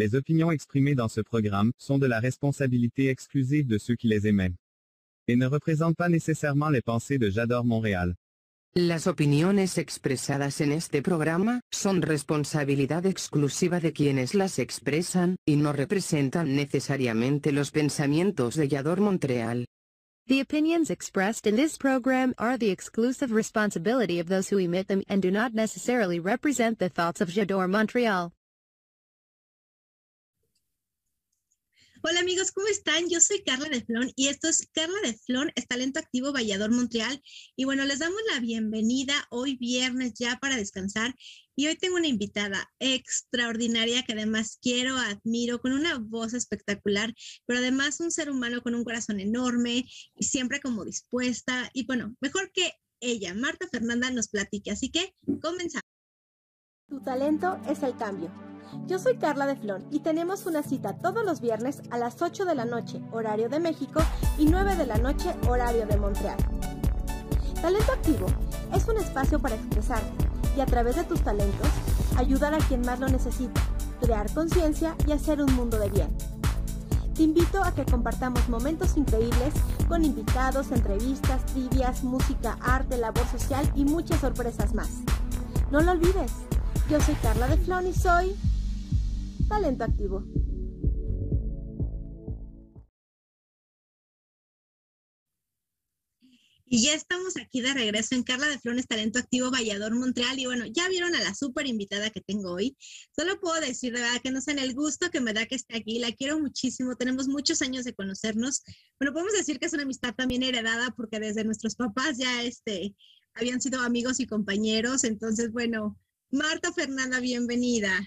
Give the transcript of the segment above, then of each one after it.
Les opinions exprimées dans ce programme sont de la responsabilité exclusive de ceux qui les émettent et ne représentent pas nécessairement les pensées de J'adore Montréal. Las opiniones expresadas en este programa son responsabilidad exclusiva de quienes las expresan, y no representan necesariamente los pensamientos de Yador Montreal. The opinions expressed in this program are the exclusive responsibility of those who emit them and do not necessarily represent the thoughts of J'adore Montreal. Hola amigos, ¿cómo están? Yo soy Carla de Flon y esto es Carla de Flon, es Talento Activo Vallador Montreal. Y bueno, les damos la bienvenida hoy viernes ya para descansar. Y hoy tengo una invitada extraordinaria que además quiero, admiro, con una voz espectacular, pero además un ser humano con un corazón enorme y siempre como dispuesta. Y bueno, mejor que ella, Marta Fernanda, nos platique. Así que comenzamos. Tu talento es el cambio. Yo soy Carla de Flon y tenemos una cita todos los viernes a las 8 de la noche, horario de México, y 9 de la noche, horario de Montreal. Talento Activo es un espacio para expresarte y a través de tus talentos ayudar a quien más lo necesita, crear conciencia y hacer un mundo de bien. Te invito a que compartamos momentos increíbles con invitados, entrevistas, trivias, música, arte, labor social y muchas sorpresas más. No lo olvides, yo soy Carla de Flon y soy Talento Activo. Y ya estamos aquí de regreso en Carla de Flones Talento Activo Vallador Montreal. Y bueno, ya vieron a la súper invitada que tengo hoy. Solo puedo decir de verdad que no sean el gusto que me da que esté aquí. La quiero muchísimo. Tenemos muchos años de conocernos. Bueno, podemos decir que es una amistad también heredada porque desde nuestros papás ya este, habían sido amigos y compañeros. Entonces, bueno, Marta Fernanda, bienvenida.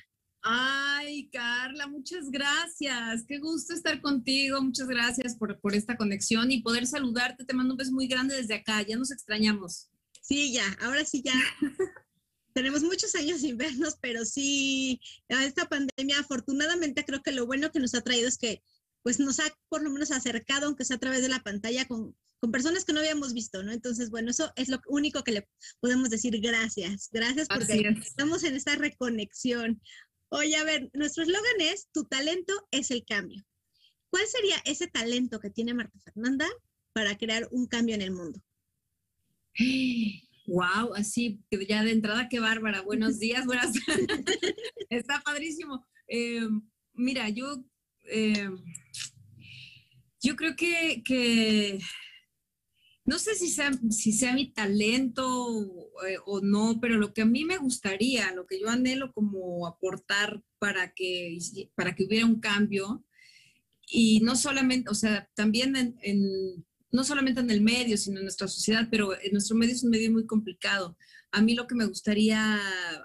Ay, Carla, muchas gracias. Qué gusto estar contigo. Muchas gracias por, por, esta conexión y poder saludarte. Te mando un beso muy grande desde acá. Ya nos extrañamos. Sí, ya. Ahora sí, ya. Tenemos muchos años sin vernos, pero sí, esta pandemia, afortunadamente, creo que lo bueno que nos ha traído es que pues nos ha por lo menos acercado, aunque sea a través de la pantalla, con, con personas que no habíamos visto, ¿no? Entonces, bueno, eso es lo único que le podemos decir gracias. Gracias porque estamos en esta reconexión. Oye, a ver, nuestro eslogan es, tu talento es el cambio. ¿Cuál sería ese talento que tiene Marta Fernanda para crear un cambio en el mundo? Wow, así, ya de entrada, qué bárbara. Buenos días, buenas. Está padrísimo. Eh, mira, yo, eh, yo creo que, que no sé si sea, si sea mi talento eh, o no, pero lo que a mí me gustaría, lo que yo anhelo como aportar para que, para que hubiera un cambio, y no solamente, o sea, también en, no solamente en el medio, sino en nuestra sociedad, pero en nuestro medio es un medio muy complicado. A mí lo que me gustaría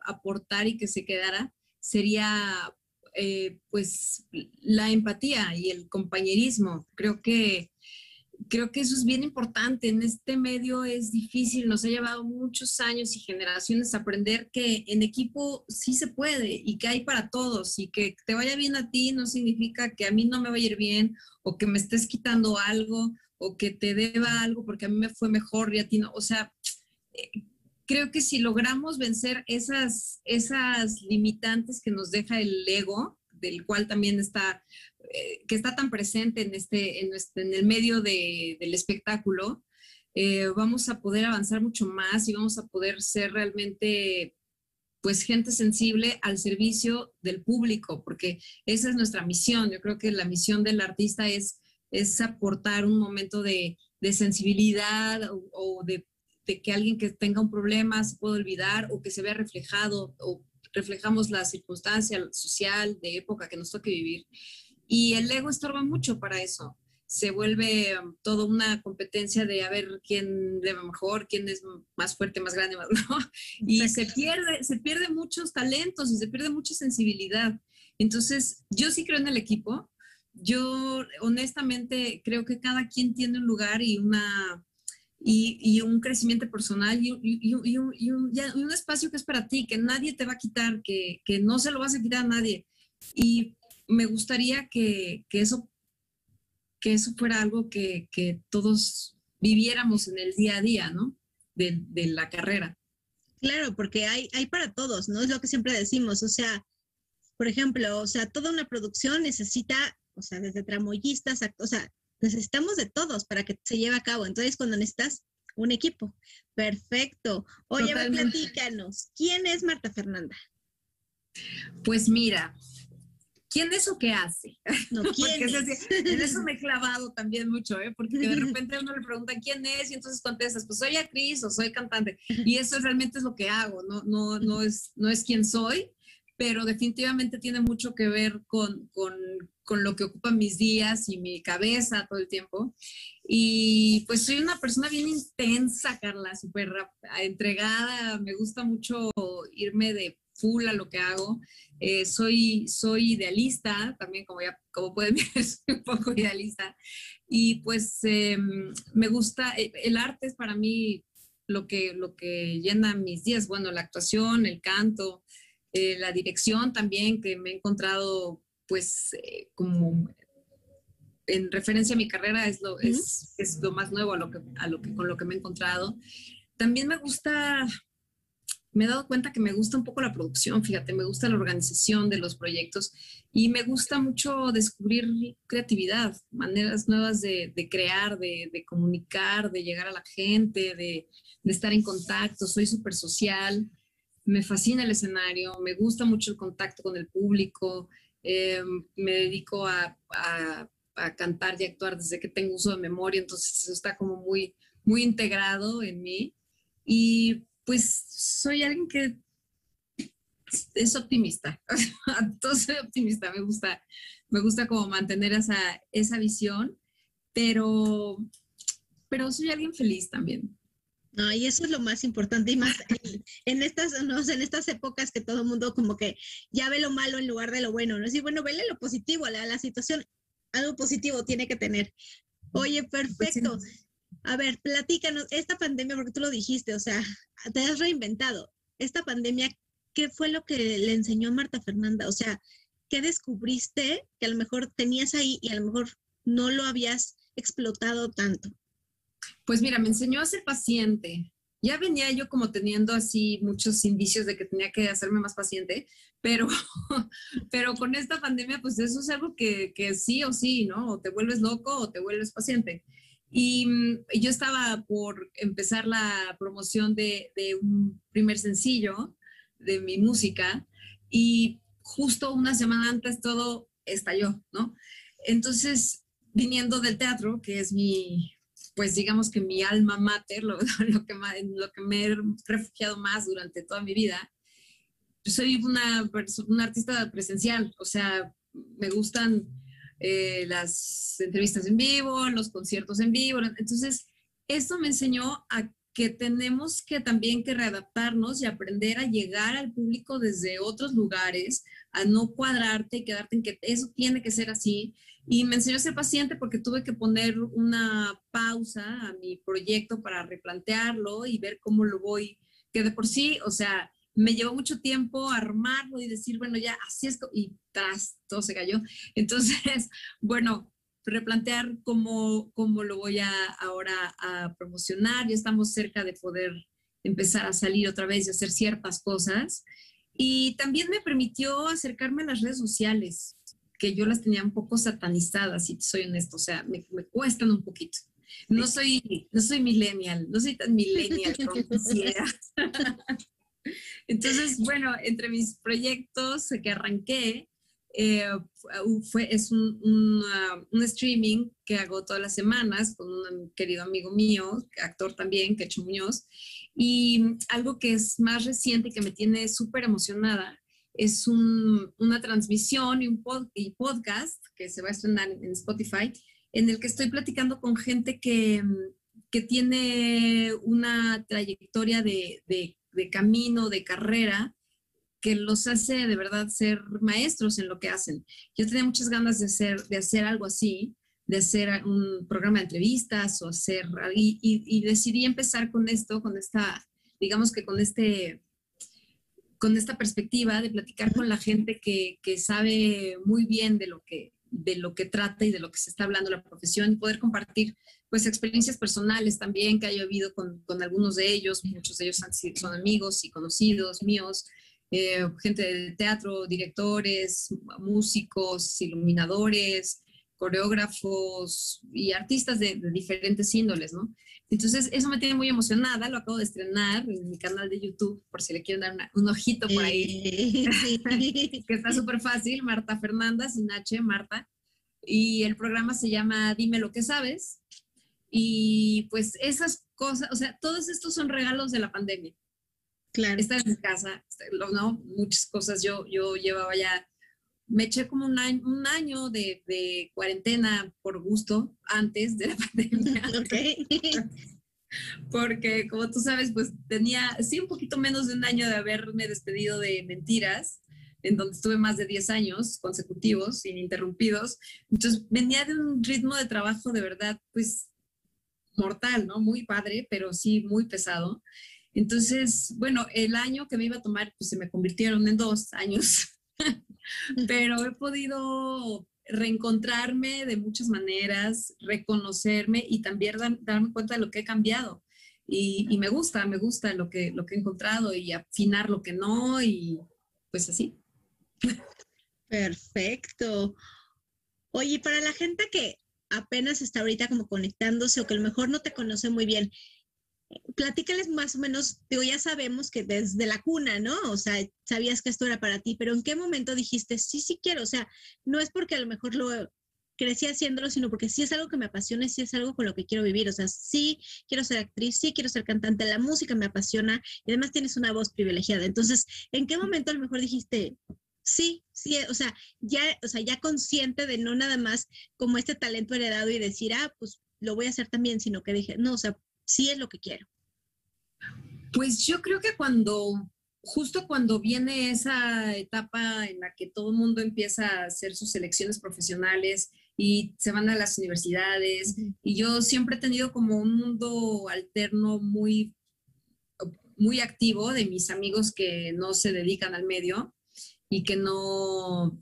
aportar y que se quedara sería eh, pues la empatía y el compañerismo. Creo que creo que eso es bien importante. En este medio es difícil, nos ha llevado muchos años y generaciones aprender que en equipo sí se puede y que hay para todos y que te vaya bien a ti no significa que a mí no me vaya a ir bien o que me estés quitando algo o que te deba algo porque a mí me fue mejor y a ti no. O sea, eh, creo que si logramos vencer esas, esas limitantes que nos deja el ego, del cual también está eh, que está tan presente en, este, en, en el medio de, del espectáculo, eh, vamos a poder avanzar mucho más y vamos a poder ser realmente pues gente sensible al servicio del público, porque esa es nuestra misión. Yo creo que la misión del artista es, es aportar un momento de, de sensibilidad o, o de, de, que alguien que tenga un problema se pueda olvidar o que se vea reflejado o reflejamos la circunstancia social de época que nos toque vivir. Y el ego estorba mucho para eso. Se vuelve um, toda una competencia de a ver quién debe mejor, quién es más fuerte, más grande, más, ¿no? Y se pierde, se pierde muchos talentos y se pierde mucha sensibilidad. Entonces, yo sí creo en el equipo. Yo honestamente creo que cada quien tiene un lugar y una, y, y, un crecimiento personal y, y, y un, un, un, espacio que es para ti, que nadie te va a quitar, que, que, no se lo vas a quitar a nadie. Y me gustaría que, que, eso, que eso fuera algo que, que, todos viviéramos en el día a día, ¿no? De, de, la carrera. Claro, porque hay, hay para todos, ¿no? Es lo que siempre decimos, o sea, por ejemplo, o sea, toda una producción necesita, o sea, desde tramoyistas, o sea, necesitamos de todos para que se lleve a cabo. Entonces, cuando necesitas un equipo. Perfecto. Oye, platícanos, ¿quién es Marta Fernanda? Pues mira, ¿quién es o qué hace? No, ¿quién es? en eso me he clavado también mucho, ¿eh? porque de repente uno le pregunta quién es y entonces contestas, pues soy actriz o soy cantante. Y eso realmente es lo que hago, no, no, no, es, no es quién soy, pero definitivamente tiene mucho que ver con, con, con, lo que ocupan mis días y mi cabeza todo el tiempo. Y pues soy una persona bien intensa, Carla, súper entregada, me gusta mucho irme de full a lo que hago. Eh, soy, soy idealista, también como, ya, como pueden ver, soy un poco idealista. Y pues em, me gusta, eh, el arte es para mí lo que, lo que llena mis días, bueno, la actuación, el canto, eh, la dirección también, que me he encontrado pues eh, como en referencia a mi carrera es lo, es, es, lo más nuevo a lo, que, a lo que, con lo que me he encontrado. También me gusta, me he dado cuenta que me gusta un poco la producción, fíjate, me gusta la organización de los proyectos y me gusta mucho descubrir creatividad, maneras nuevas de, de crear, de, de, comunicar, de llegar a la gente, de, de estar en contacto. Soy súper social me fascina el escenario, me gusta mucho el contacto con el público, eh, me dedico a, cantar y actuar desde que tengo uso de memoria, entonces eso está como muy, muy integrado en mí. Y pues soy alguien que es optimista, entonces soy optimista, me gusta, me gusta como mantener esa, esa visión, pero, pero soy alguien feliz también. No, y eso es lo más importante y más en, estas, no, en estas épocas que todo el mundo como que ya ve lo malo en lugar de lo bueno, ¿no? Sí, bueno, vele lo positivo, la, la situación, algo positivo tiene que tener. Oye, pues perfecto. A ver, platícanos, esta pandemia, porque tú lo dijiste, o sea, te has reinventado. Esta pandemia, ¿qué fue lo que le enseñó Marta Fernanda? O sea, ¿qué descubriste que a lo mejor tenías ahí y a lo mejor no lo habías explotado tanto? Pues mira, me enseñó a ser paciente. Ya venía yo como teniendo así muchos indicios de que tenía que hacerme más paciente, pero, pero con esta pandemia, pues eso es algo que, que sí o sí, ¿no? O te vuelves loco o te vuelves paciente. Y mm, yo estaba por empezar la promoción de, de, un primer sencillo de mi música y justo una semana antes todo estalló, ¿no? Entonces, viniendo del teatro, que es mi, pues digamos que mi alma mater, lo, lo, que, me he refugiado más durante toda mi vida, soy una, una artista presencial, o sea, me gustan eh, las entrevistas en vivo, los conciertos en vivo, entonces esto me enseñó a que tenemos que también que readaptarnos y aprender a llegar al público desde otros lugares, a no cuadrarte y quedarte en que eso tiene que ser así. Y me enseñó a ser paciente porque tuve que poner una pausa a mi proyecto para replantearlo y ver cómo lo voy, que de por sí, o sea, me llevó mucho tiempo armarlo y decir, bueno, ya así es, y tras, todo se cayó. Entonces, bueno, replantear cómo, cómo lo voy a ahora a promocionar. Ya estamos cerca de poder empezar a salir otra vez y hacer ciertas cosas. Y también me permitió acercarme a las redes sociales, que yo las tenía un poco satanizadas, si soy honesto, o sea, me, me cuestan un poquito. No soy, no soy millennial, no soy tan millennial como quisiera. Entonces, bueno, entre mis proyectos que arranqué, eh, fue, es un, un, streaming que hago todas las semanas con un querido amigo mío, actor también, Quecho Muñoz, y algo que es más reciente y que me tiene súper emocionada es un, una transmisión y un y podcast que se va a estrenar en Spotify, en el que estoy platicando con gente que, que tiene una trayectoria de, de camino, de carrera, que los hace de verdad ser maestros en lo que hacen. Yo tenía muchas ganas de hacer, de hacer algo así, de hacer un programa de entrevistas o hacer, y, y, decidí empezar con esto, con esta, digamos que con este, con esta perspectiva de platicar con la gente que, que sabe muy bien de lo que, de lo que trata y de lo que se está hablando la profesión y poder compartir pues experiencias personales también que haya habido con, con algunos de ellos, muchos de ellos son amigos y conocidos míos, eh, gente de teatro, directores, músicos, iluminadores, coreógrafos y artistas de, diferentes índoles, ¿no? Entonces, eso me tiene muy emocionada, lo acabo de estrenar en mi canal de YouTube, por si le quieren dar un ojito por ahí, que está súper fácil, Marta Fernanda, sin H, Marta, y el programa se llama Dime lo que sabes, y pues esas cosas, o sea, todos estos son regalos de la pandemia. Claro. Estar en mi casa, ¿no? Muchas cosas yo, yo llevaba ya me eché como un año, un año de, de, cuarentena por gusto antes de la pandemia. Porque, como tú sabes, pues tenía, sí, un poquito menos de un año de haberme despedido de mentiras, en donde estuve más de 10 años consecutivos, ininterrumpidos. Entonces, venía de un ritmo de trabajo de verdad, pues, mortal, ¿no? Muy padre, pero sí muy pesado. Entonces, bueno, el año que me iba a tomar, pues se me convirtieron en dos años. pero he podido reencontrarme de muchas maneras, reconocerme y también darme cuenta de lo que he cambiado. Y, me gusta, me gusta lo que, lo que he encontrado y afinar lo que no y pues así. Perfecto. Oye, para la gente que apenas está ahorita como conectándose o que a lo mejor no te conoce muy bien, platícales más o menos, digo, ya sabemos que desde la cuna, ¿no? O sea, sabías que esto era para ti, pero ¿en qué momento dijiste, sí, sí quiero? O sea, no es porque a lo mejor lo crecí haciéndolo, sino porque sí es algo que me apasiona sí es algo con lo que quiero vivir. O sea, sí quiero ser actriz, sí quiero ser cantante, la música me apasiona y además tienes una voz privilegiada. Entonces, ¿en qué momento a lo mejor dijiste, sí, sí, o sea, ya, o sea, ya consciente de no nada más como este talento heredado y decir, ah, pues lo voy a hacer también, sino que dije, no, o sea, sí es lo que quiero? Pues yo creo que cuando, justo cuando viene esa etapa en la que todo el mundo empieza a hacer sus selecciones profesionales y se van a las universidades, y yo siempre he tenido como un mundo alterno muy, muy activo de mis amigos que no se dedican al medio y que no,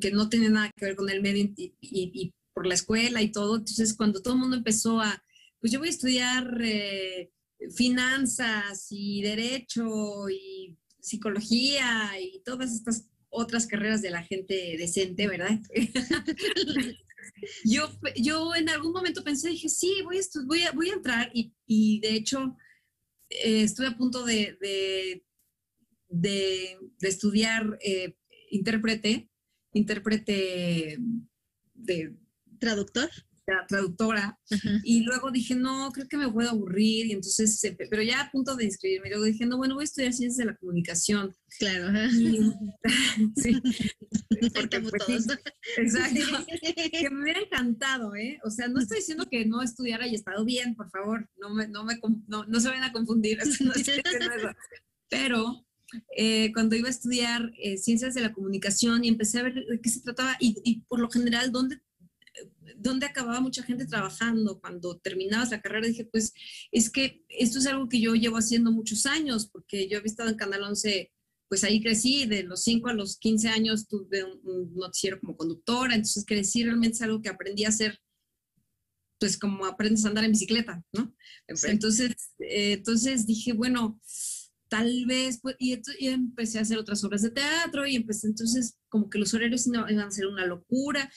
que no tienen nada que ver con el medio y, y por la escuela y todo. Entonces, cuando todo el mundo empezó a pues yo voy a estudiar eh, finanzas y derecho y psicología y todas estas otras carreras de la gente decente, ¿verdad? yo, yo en algún momento pensé, dije, sí, voy a, voy a, voy a entrar y, y de hecho eh, estuve a punto de, de, de, estudiar eh, intérprete, intérprete de... ¿Traductor? Traductora, y luego dije, no, creo que me puedo aburrir, y entonces, pero ya a punto de inscribirme, luego dije, no, bueno, voy a estudiar ciencias de la comunicación. Claro. sí. Porque, pues, exacto. que me hubiera encantado, ¿eh? O sea, no estoy diciendo que no estudiara y estado bien, por favor, no, me, no, me, no, no se vayan a confundir, pero eh, cuando iba a estudiar eh, ciencias de la comunicación y empecé a ver de qué se trataba y, y por lo general dónde donde acababa mucha gente trabajando. Cuando terminabas la carrera dije, pues es que esto es algo que yo llevo haciendo muchos años, porque yo había estado en Canal 11, pues ahí crecí, de los 5 a los 15 años tuve un, noticiero como conductora, entonces crecí realmente es algo que aprendí a hacer pues como aprendes a andar en bicicleta, ¿no? Entonces, eh, entonces dije, bueno, tal vez, pues, y, y, empecé a hacer otras obras de teatro y empecé entonces como que los horarios iban a ser una locura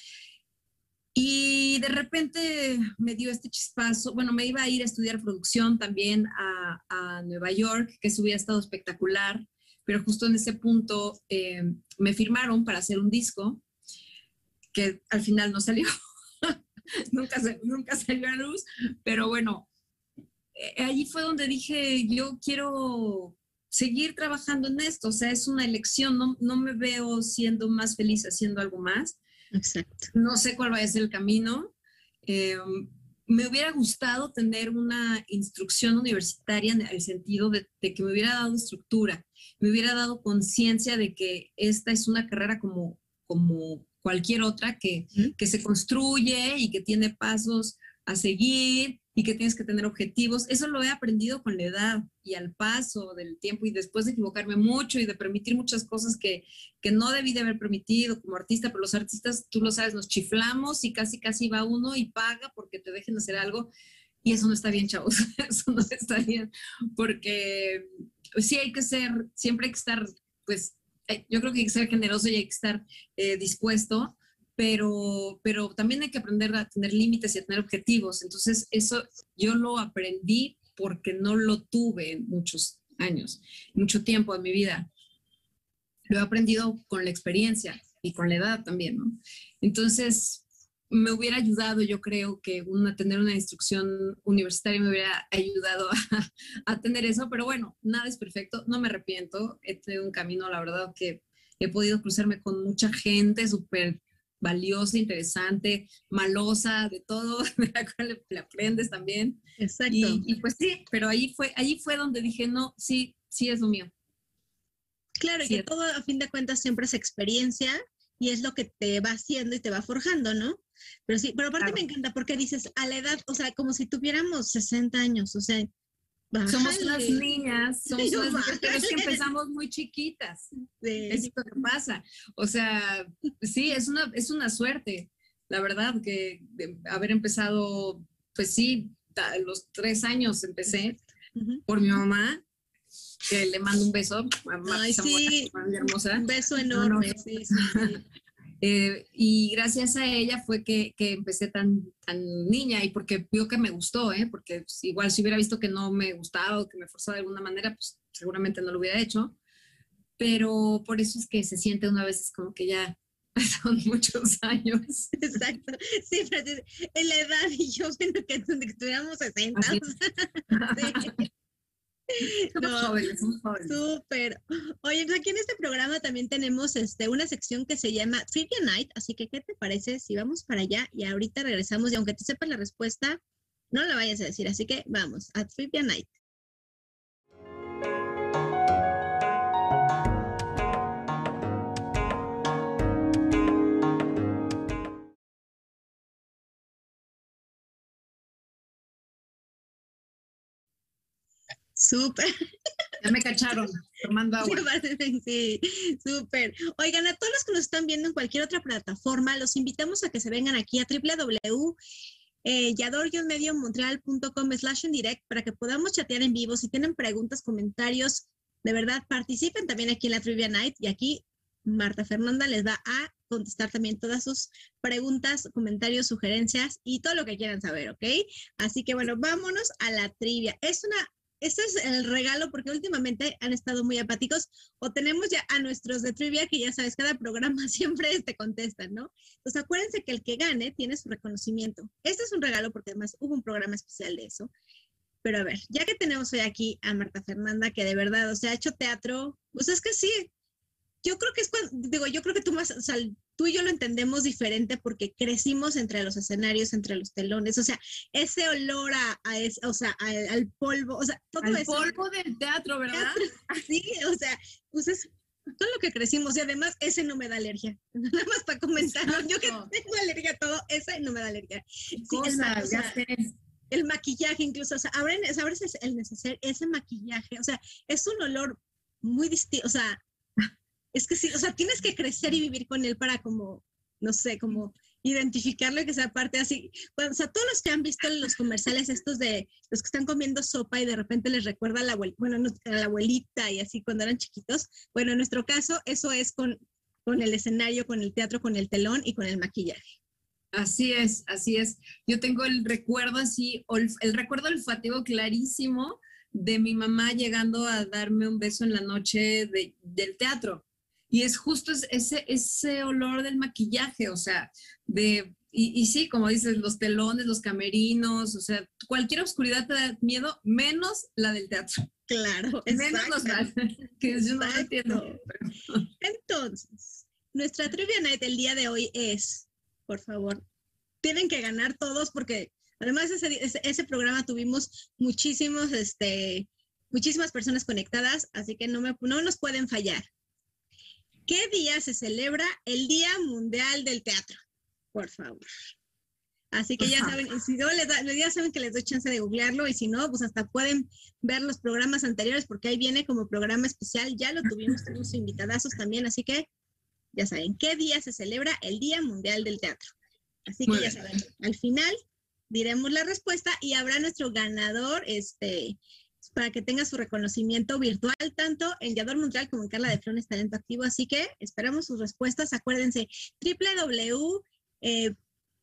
y de repente me dio este chispazo, bueno, me iba a ir a estudiar producción también a, a Nueva York, que eso hubiera estado espectacular, pero justo en ese punto eh, me firmaron para hacer un disco que al final no salió, nunca, nunca salió a luz, pero bueno, eh, allí fue donde dije, yo quiero seguir trabajando en esto, o sea, es una elección, no, no me veo siendo más feliz haciendo algo más Exacto. No sé cuál va a ser el camino. Eh, me hubiera gustado tener una instrucción universitaria en el sentido de, que me hubiera dado estructura, me hubiera dado conciencia de que esta es una carrera como, como cualquier otra que, que se construye y que tiene pasos a seguir y que tienes que tener objetivos. Eso lo he aprendido con la edad y al paso del tiempo y después de equivocarme mucho y de permitir muchas cosas que, que no debí de haber permitido como artista, pero los artistas, tú lo sabes, nos chiflamos y casi, casi va uno y paga porque te dejen hacer algo. Y eso no está bien, chavos, eso no está bien, porque sí hay que ser, siempre hay que estar pues eh, yo creo que hay que ser generoso y hay que estar eh, dispuesto, pero, pero también hay que aprender a tener límites y a tener objetivos. Entonces, eso yo lo aprendí porque no lo tuve muchos años, mucho tiempo en mi vida. Lo he aprendido con la experiencia y con la edad también, ¿no? Entonces, me hubiera ayudado, yo creo que una, tener una instrucción universitaria me hubiera ayudado a, a, tener eso, pero bueno, nada es perfecto, no me arrepiento, he tenido un camino, la verdad, que he podido cruzarme con mucha gente súper valiosa, interesante, malosa, de todo, de la cual le, aprendes también. Exacto. Y, y, pues sí, pero ahí fue, ahí fue donde dije, no, sí, sí es lo mío. Claro, y que todo a fin de cuentas siempre es experiencia y es lo que te va haciendo y te va forjando, ¿no? Pero sí, pero aparte claro. me encanta porque dices a la edad, o sea, como si tuviéramos 60 años, o sea, bájale. somos unas niñas, somos unas niñas, pero es que empezamos muy chiquitas. Sí. Es lo que pasa. O sea, sí, es una, es una suerte, la verdad, que de haber empezado, pues sí, a los tres años empecé uh -huh. por mi mamá, que le mando un beso. Mamá, Ay, sí, hermosa. Un beso enorme, no, sí, sí, sí. Eh, y gracias a ella fue que, que, empecé tan, tan niña y porque vio que me gustó, ¿eh? porque pues, igual si hubiera visto que no me gustaba o que me forzaba de alguna manera, pues seguramente no lo hubiera hecho. Pero por eso es que se siente una vez como que ya son muchos años. Exacto. Sí, pero en la edad y yo siento que, que estuviéramos 60. sí. Somos no, jóvenes, somos jóvenes. Súper. Oye, pues aquí en este programa también tenemos este, una sección que se llama Trivia Night, así que ¿qué te parece si vamos para allá y ahorita regresamos y aunque te sepas la respuesta, no la vayas a decir, así que vamos a Trivia Night. Súper. Ya me cacharon, tomando agua. Sí, súper. Oigan, a todos los que nos están viendo en cualquier otra plataforma, los invitamos a que se vengan aquí a www. Eh, yador-mediomontreal.com slash en direct para que podamos chatear en vivo. Si tienen preguntas, comentarios, de verdad participen también aquí en la Trivia Night y aquí Marta Fernanda les va a contestar también todas sus preguntas, comentarios, sugerencias y todo lo que quieran saber, ¿ok? Así que bueno, vámonos a la trivia. Es una este es el regalo porque últimamente han estado muy apáticos o tenemos ya a nuestros de trivia que ya sabes, cada programa siempre te contestan, ¿no? Entonces acuérdense que el que gane tiene su reconocimiento. Este es un regalo porque además hubo un programa especial de eso. Pero a ver, ya que tenemos hoy aquí a Marta Fernanda, que de verdad, o sea, ha hecho teatro, pues es que sí, yo creo que es cuando, digo, yo creo que tú más, o sea, tú y yo lo entendemos diferente porque crecimos entre los escenarios, entre los telones, o sea, ese olor a, a o sea, al, al, polvo, o sea, todo al eso. polvo del teatro, ¿verdad? Sí, o sea, pues es todo lo que crecimos y además ese no me da alergia. Nada más para comentar, yo que tengo alergia a todo, ese no me da alergia. Sí, Cosa, el, o sea, el maquillaje incluso, o sea, abren, abres el neceser, ese maquillaje, o sea, es un olor muy distinto, o sea, es que sí, o sea, tienes que crecer y vivir con él para como, no sé, como identificarlo y que sea parte así. Bueno, o sea, todos los que han visto los comerciales estos de los que están comiendo sopa y de repente les recuerda a la, abuel bueno, a la abuelita y así cuando eran chiquitos. Bueno, en nuestro caso, eso es con, con el escenario, con el teatro, con el telón y con el maquillaje. Así es, así es. Yo tengo el recuerdo así, el recuerdo olfativo clarísimo de mi mamá llegando a darme un beso en la noche de, del teatro. Y es justo ese, ese olor del maquillaje, o sea, de, y, y, sí, como dices, los telones, los camerinos, o sea, cualquier oscuridad te da miedo, menos la del teatro. Claro, menos los que yo no entiendo. Entonces, nuestra trivia night del día de hoy es, por favor, tienen que ganar todos porque además ese, ese, ese programa tuvimos muchísimos, este, muchísimas personas conectadas, así que no, me, no nos pueden fallar. ¿Qué día se celebra el Día Mundial del Teatro? Por favor. Así que ya saben, si no les da, ya saben que les doy chance de googlearlo y si no, pues hasta pueden ver los programas anteriores porque ahí viene como programa especial. Ya lo tuvimos, tuvimos invitadazos también, así que ya saben, ¿qué día se celebra el Día Mundial del Teatro? Así que Muy ya bien. saben, al final diremos la respuesta y habrá nuestro ganador, este, para que tenga su reconocimiento virtual, tanto en Yador Montreal como en Carla de Flones Talento Activo. Así que esperamos sus respuestas. Acuérdense, www. Eh,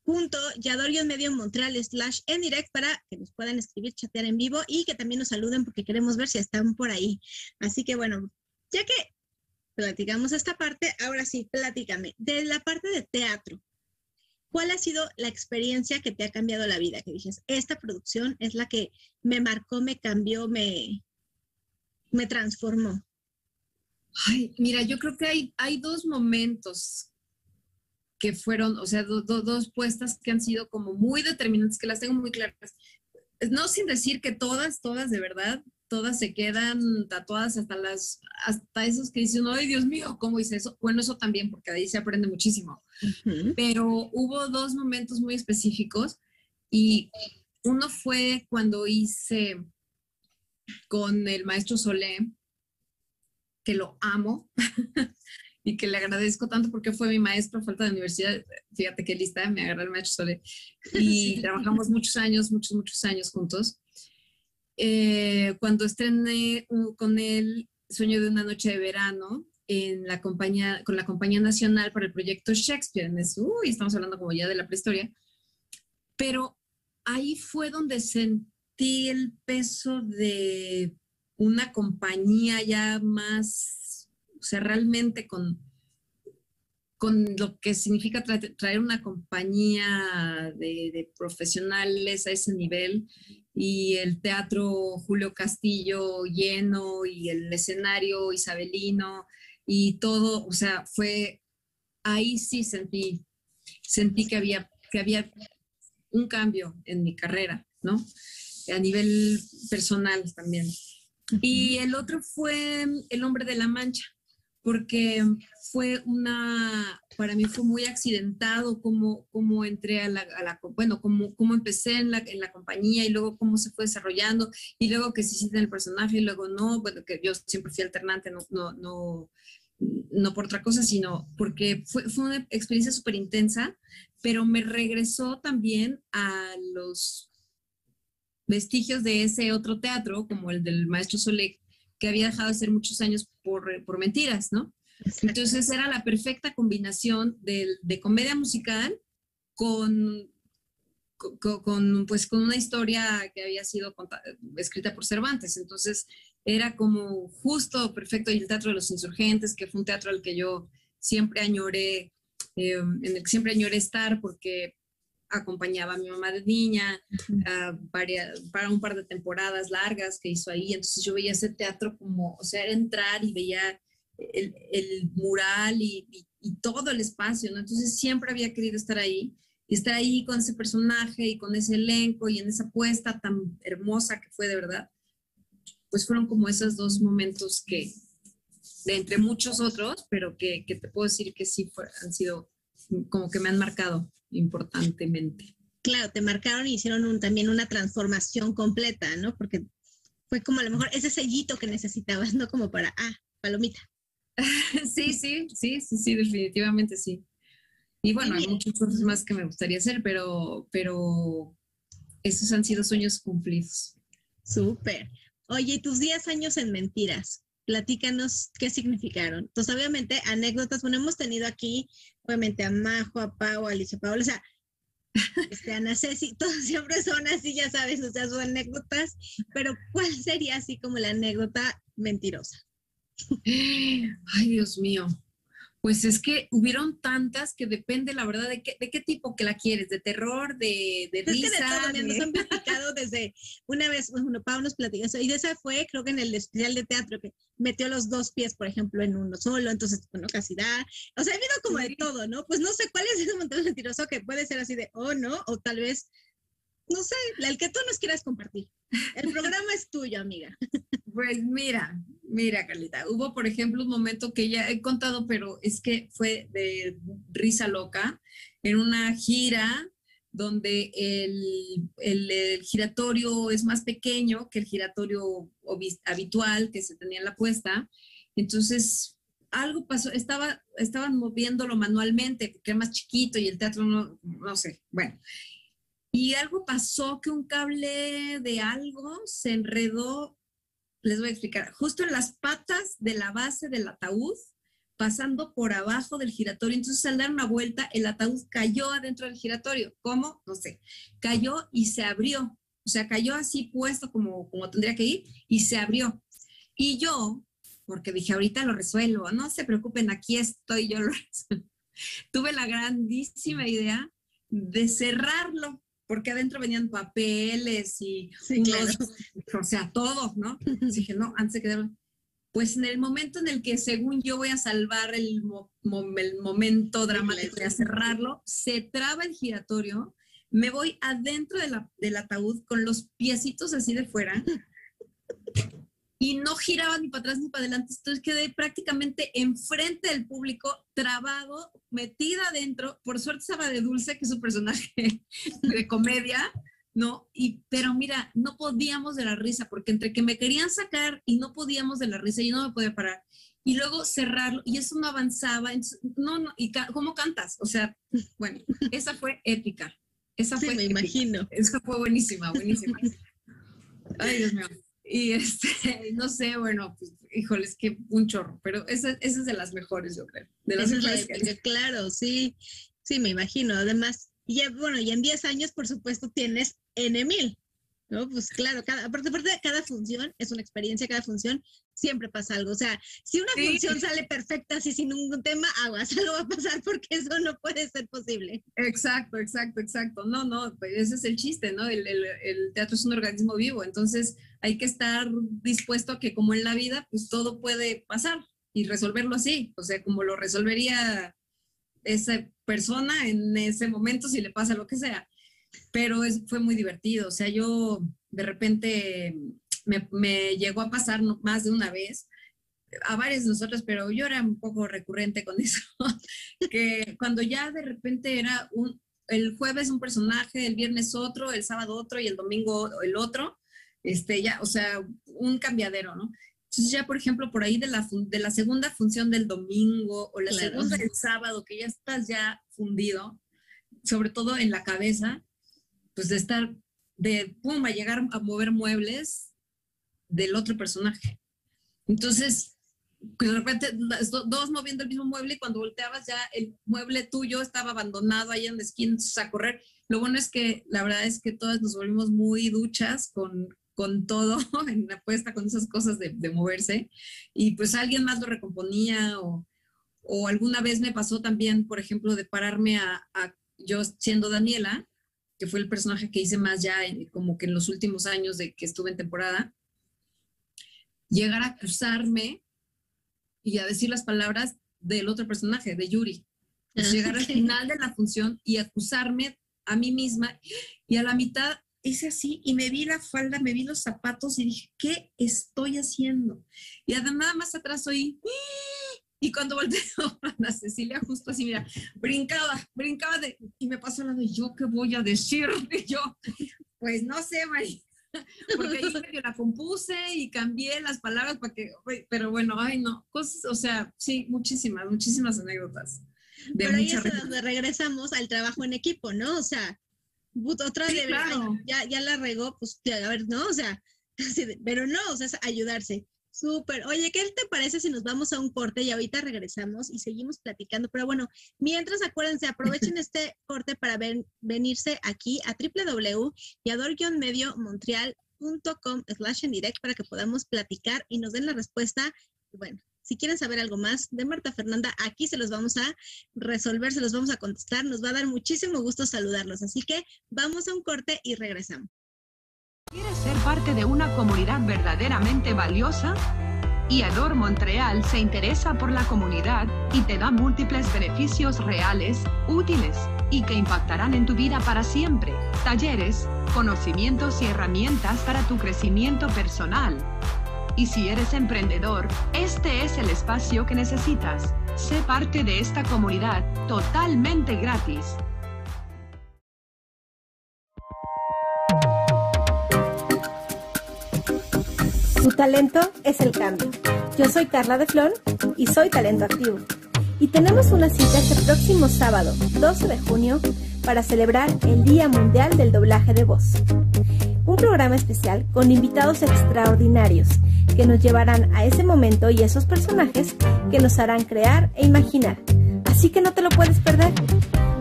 punto medio Montreal slash en direct para que nos puedan escribir, chatear en vivo y que también nos saluden porque queremos ver si están por ahí. Así que bueno, ya que platicamos esta parte, ahora sí, platícame. De la parte de teatro, ¿cuál ha sido la experiencia que te ha cambiado la vida? Que dices, esta producción es la que me marcó, me cambió, me, me transformó. Ay, mira, yo creo que hay, hay dos momentos que fueron, o sea, dos puestas que han sido como muy determinantes, que las tengo muy claras. No sin decir que todas, todas de verdad, todas se quedan tatuadas hasta las, hasta esos que dicen, ay Dios mío, ¿cómo hice eso? Bueno, eso también, porque ahí se aprende muchísimo. Pero hubo dos momentos muy específicos y uno fue cuando hice con el maestro Solé, que lo amo, y que le agradezco tanto porque fue mi maestro a falta de universidad. Fíjate qué lista, me agarró el maestro Solé. Y trabajamos muchos años, muchos, muchos años juntos. Eh, cuando estrené con él Sueño de una noche de verano en la compañía, con la Compañía Nacional para el proyecto Shakespeare, en uy, estamos hablando como ya de la prehistoria, pero ahí fue donde sentí el peso de una compañía ya más o sea, realmente con, con lo que significa traer una compañía de, profesionales a ese nivel y el teatro Julio Castillo lleno y el escenario isabelino y todo, o sea, fue, ahí sí sentí, sentí que había, que había un cambio en mi carrera, ¿no? A nivel personal también. Y el otro fue El hombre de la mancha porque fue una, para mí fue muy accidentado cómo, cómo entré a la, bueno, cómo, cómo empecé en la, en la, compañía y luego cómo se fue desarrollando y luego que se hiciste el personaje y luego no, bueno, que yo siempre fui alternante, no, no, no, no por otra cosa, sino porque fue, fue una experiencia súper intensa, pero me regresó también a los vestigios de ese otro teatro, como el del maestro Solek, que había dejado de ser muchos años por, por mentiras, ¿no? Entonces era la perfecta combinación de, de comedia musical con, con, pues, con una historia que había sido escrita por Cervantes. Entonces era como justo, perfecto. Y el Teatro de los Insurgentes, que fue un teatro al que yo siempre añoré, eh, en el que siempre añoré estar porque acompañaba a mi mamá de niña para un par de temporadas largas que hizo ahí. Entonces yo veía ese teatro como, o sea, era entrar y veía el, el mural y, y, todo el espacio, ¿no? Entonces siempre había querido estar ahí y estar ahí con ese personaje y con ese elenco y en esa puesta tan hermosa que fue de verdad. Pues fueron como esos dos momentos que, de entre muchos otros, pero que, que te puedo decir que sí fue, han sido como que me han marcado importantemente. Claro, te marcaron y hicieron también una transformación completa, ¿no? Porque fue como a lo mejor ese sellito que necesitabas, no como para, ah, palomita. sí, sí, sí, sí, sí, definitivamente sí. Y bueno, hay muchas cosas más que me gustaría hacer, pero, pero esos han sido sueños cumplidos. Súper. Oye, tus 10 años en mentiras, platícanos qué significaron. Entonces, obviamente, anécdotas, bueno, hemos tenido aquí, obviamente, a Majo, a Pau, a Alicia Paola, o sea, este, Ana Ceci, todos siempre son así, ya sabes, o sea, son anécdotas, pero ¿cuál sería así como la anécdota mentirosa? Ay, Dios mío. Pues es que hubieron tantas que depende, la verdad, de qué, de qué tipo que la quieres, de terror, de, de risa. Es que de nos han platicado desde una vez, bueno, Pau nos platicó eso, y de esa fue, creo que en el especial de teatro, que metió los dos pies, por ejemplo, en uno solo, entonces, bueno, casi da. O sea, ha habido como de todo, ¿no? Pues no sé cuál es ese montón mentiroso que puede ser así de, oh, no, o tal vez, no sé, el que tú nos quieras compartir. El programa es tuyo, amiga. Pues mira, mira, Carlita, hubo, por ejemplo, un momento que ya he contado, pero es que fue de risa loca, en una gira donde el, el, giratorio es más pequeño que el giratorio habitual que se tenía en la puesta. Entonces, algo pasó, estaba, estaban moviéndolo manualmente porque era más chiquito y el teatro no, no sé, bueno. Y algo pasó que un cable de algo se enredó les voy a explicar, justo en las patas de la base del ataúd, pasando por abajo del giratorio. Entonces, al dar una vuelta, el ataúd cayó adentro del giratorio. ¿Cómo? No sé. Cayó y se abrió. O sea, cayó así puesto como, como tendría que ir y se abrió. Y yo, porque dije, ahorita lo resuelvo, no se preocupen, aquí estoy, yo lo. Tuve la grandísima idea de cerrarlo, porque adentro venían papeles y o sea, todo, ¿no? dije, no, antes de quedar, pues en el momento en el que según yo voy a salvar el, el momento dramático de cerrarlo, se traba el giratorio, me voy adentro de la, del ataúd con los piecitos así de fuera y no giraba ni para atrás ni para adelante. Entonces quedé prácticamente enfrente del público, trabado, metida adentro. Por suerte estaba de Dulce, que es un personaje de comedia, ¿no? Y, pero mira, no podíamos de la risa, porque entre que me querían sacar y no podíamos de la risa, yo no me podía parar. Y luego cerrarlo, y eso no avanzaba. no, no, y ¿cómo cantas? O sea, bueno, esa fue épica. Esa sí, fue me imagino. Esa fue buenísima, buenísima. Ay, Dios mío. Y este, no sé, bueno, pues, híjole, es que un chorro, pero esa, esa es de las mejores, yo creo. De las mejores claro, sí, sí, me imagino. Además, ya, bueno, y en 10 años, por supuesto, tienes N mil. ¿No? Pues claro, cada, aparte, de cada función es una experiencia, cada función siempre pasa algo. O sea, si una función sale perfecta, así sin ningún tema, aguas, algo va a pasar porque eso no puede ser posible. Exacto, exacto, exacto. No, no, pues ese es el chiste, ¿no? El, el, el, teatro es un organismo vivo, entonces hay que estar dispuesto a que como en la vida, pues todo puede pasar y resolverlo así, o sea, como lo resolvería esa persona en ese momento si le pasa lo que sea pero es, fue muy divertido. O sea, yo de repente me, me, llegó a pasar más de una vez, a varios de nosotros, pero yo era un poco recurrente con eso, que cuando ya de repente era un, el jueves un personaje, el viernes otro, el sábado otro y el domingo el otro, este, ya, o sea, un cambiadero, ¿no? Entonces ya, por ejemplo, por ahí de la, de la segunda función del domingo o la segunda del sábado, que ya estás ya fundido, sobre todo en la cabeza, pues de estar, de pum, a llegar a mover muebles del otro personaje. Entonces, de repente, dos moviendo el mismo mueble y cuando volteabas ya el mueble tuyo estaba abandonado ahí en la esquina, a correr. Lo bueno es que la verdad es que todas nos volvimos muy duchas con, con todo en la puesta, con esas cosas de, de, moverse. Y pues alguien más lo recomponía o, o, alguna vez me pasó también, por ejemplo, de pararme a yo siendo Daniela, que fue el personaje que hice más ya como que en los últimos años de que estuve en temporada, llegar a acusarme y a decir las palabras del otro personaje, de Yuri. llegar al final de la función y acusarme a mí misma y a la mitad hice así y me vi la falda, me vi los zapatos y dije, ¿qué estoy haciendo? Y además más atrás oí, y cuando volteó a Cecilia, justo así, mira, brincaba, brincaba de, y me pasó al lado, yo, ¿qué voy a decir? Y yo, pues no sé, María, porque ahí medio la compuse y cambié las palabras para que, pero bueno, ay, no, cosas, o sea, sí, muchísimas, muchísimas anécdotas. De pero ahí es donde regresamos al trabajo en equipo, ¿no? O sea, otra de, ya, ya la regó, pues, a ver, ¿no? O sea, pero no, o sea, es ayudarse. Súper. Oye, ¿qué te parece si nos vamos a un corte y ahorita regresamos y seguimos platicando? Pero bueno, mientras acuérdense, aprovechen este corte para venirse aquí a www.yador-mediomontreal.com slash en direct para que podamos platicar y nos den la respuesta. Bueno, si quieren saber algo más de Marta Fernanda, aquí se los vamos a resolver, se los vamos a contestar. Nos va a dar muchísimo gusto saludarlos. Así que vamos a un corte y regresamos. ¿Quieres ser parte de una comunidad verdaderamente valiosa? IADOR Montreal se interesa por la comunidad y te da múltiples beneficios reales, útiles y que impactarán en tu vida para siempre. Talleres, conocimientos y herramientas para tu crecimiento personal. Y si eres emprendedor, este es el espacio que necesitas. Sé parte de esta comunidad totalmente gratis. Tu talento es el cambio. Yo soy Carla de Flon y soy Talento Activo. Y tenemos una cita este próximo sábado, 12 de junio, para celebrar el Día Mundial del Doblaje de Voz. un programa especial con invitados extraordinarios que nos llevarán a ese momento y esos personajes que nos harán crear e imaginar. Así que no te lo puedes perder.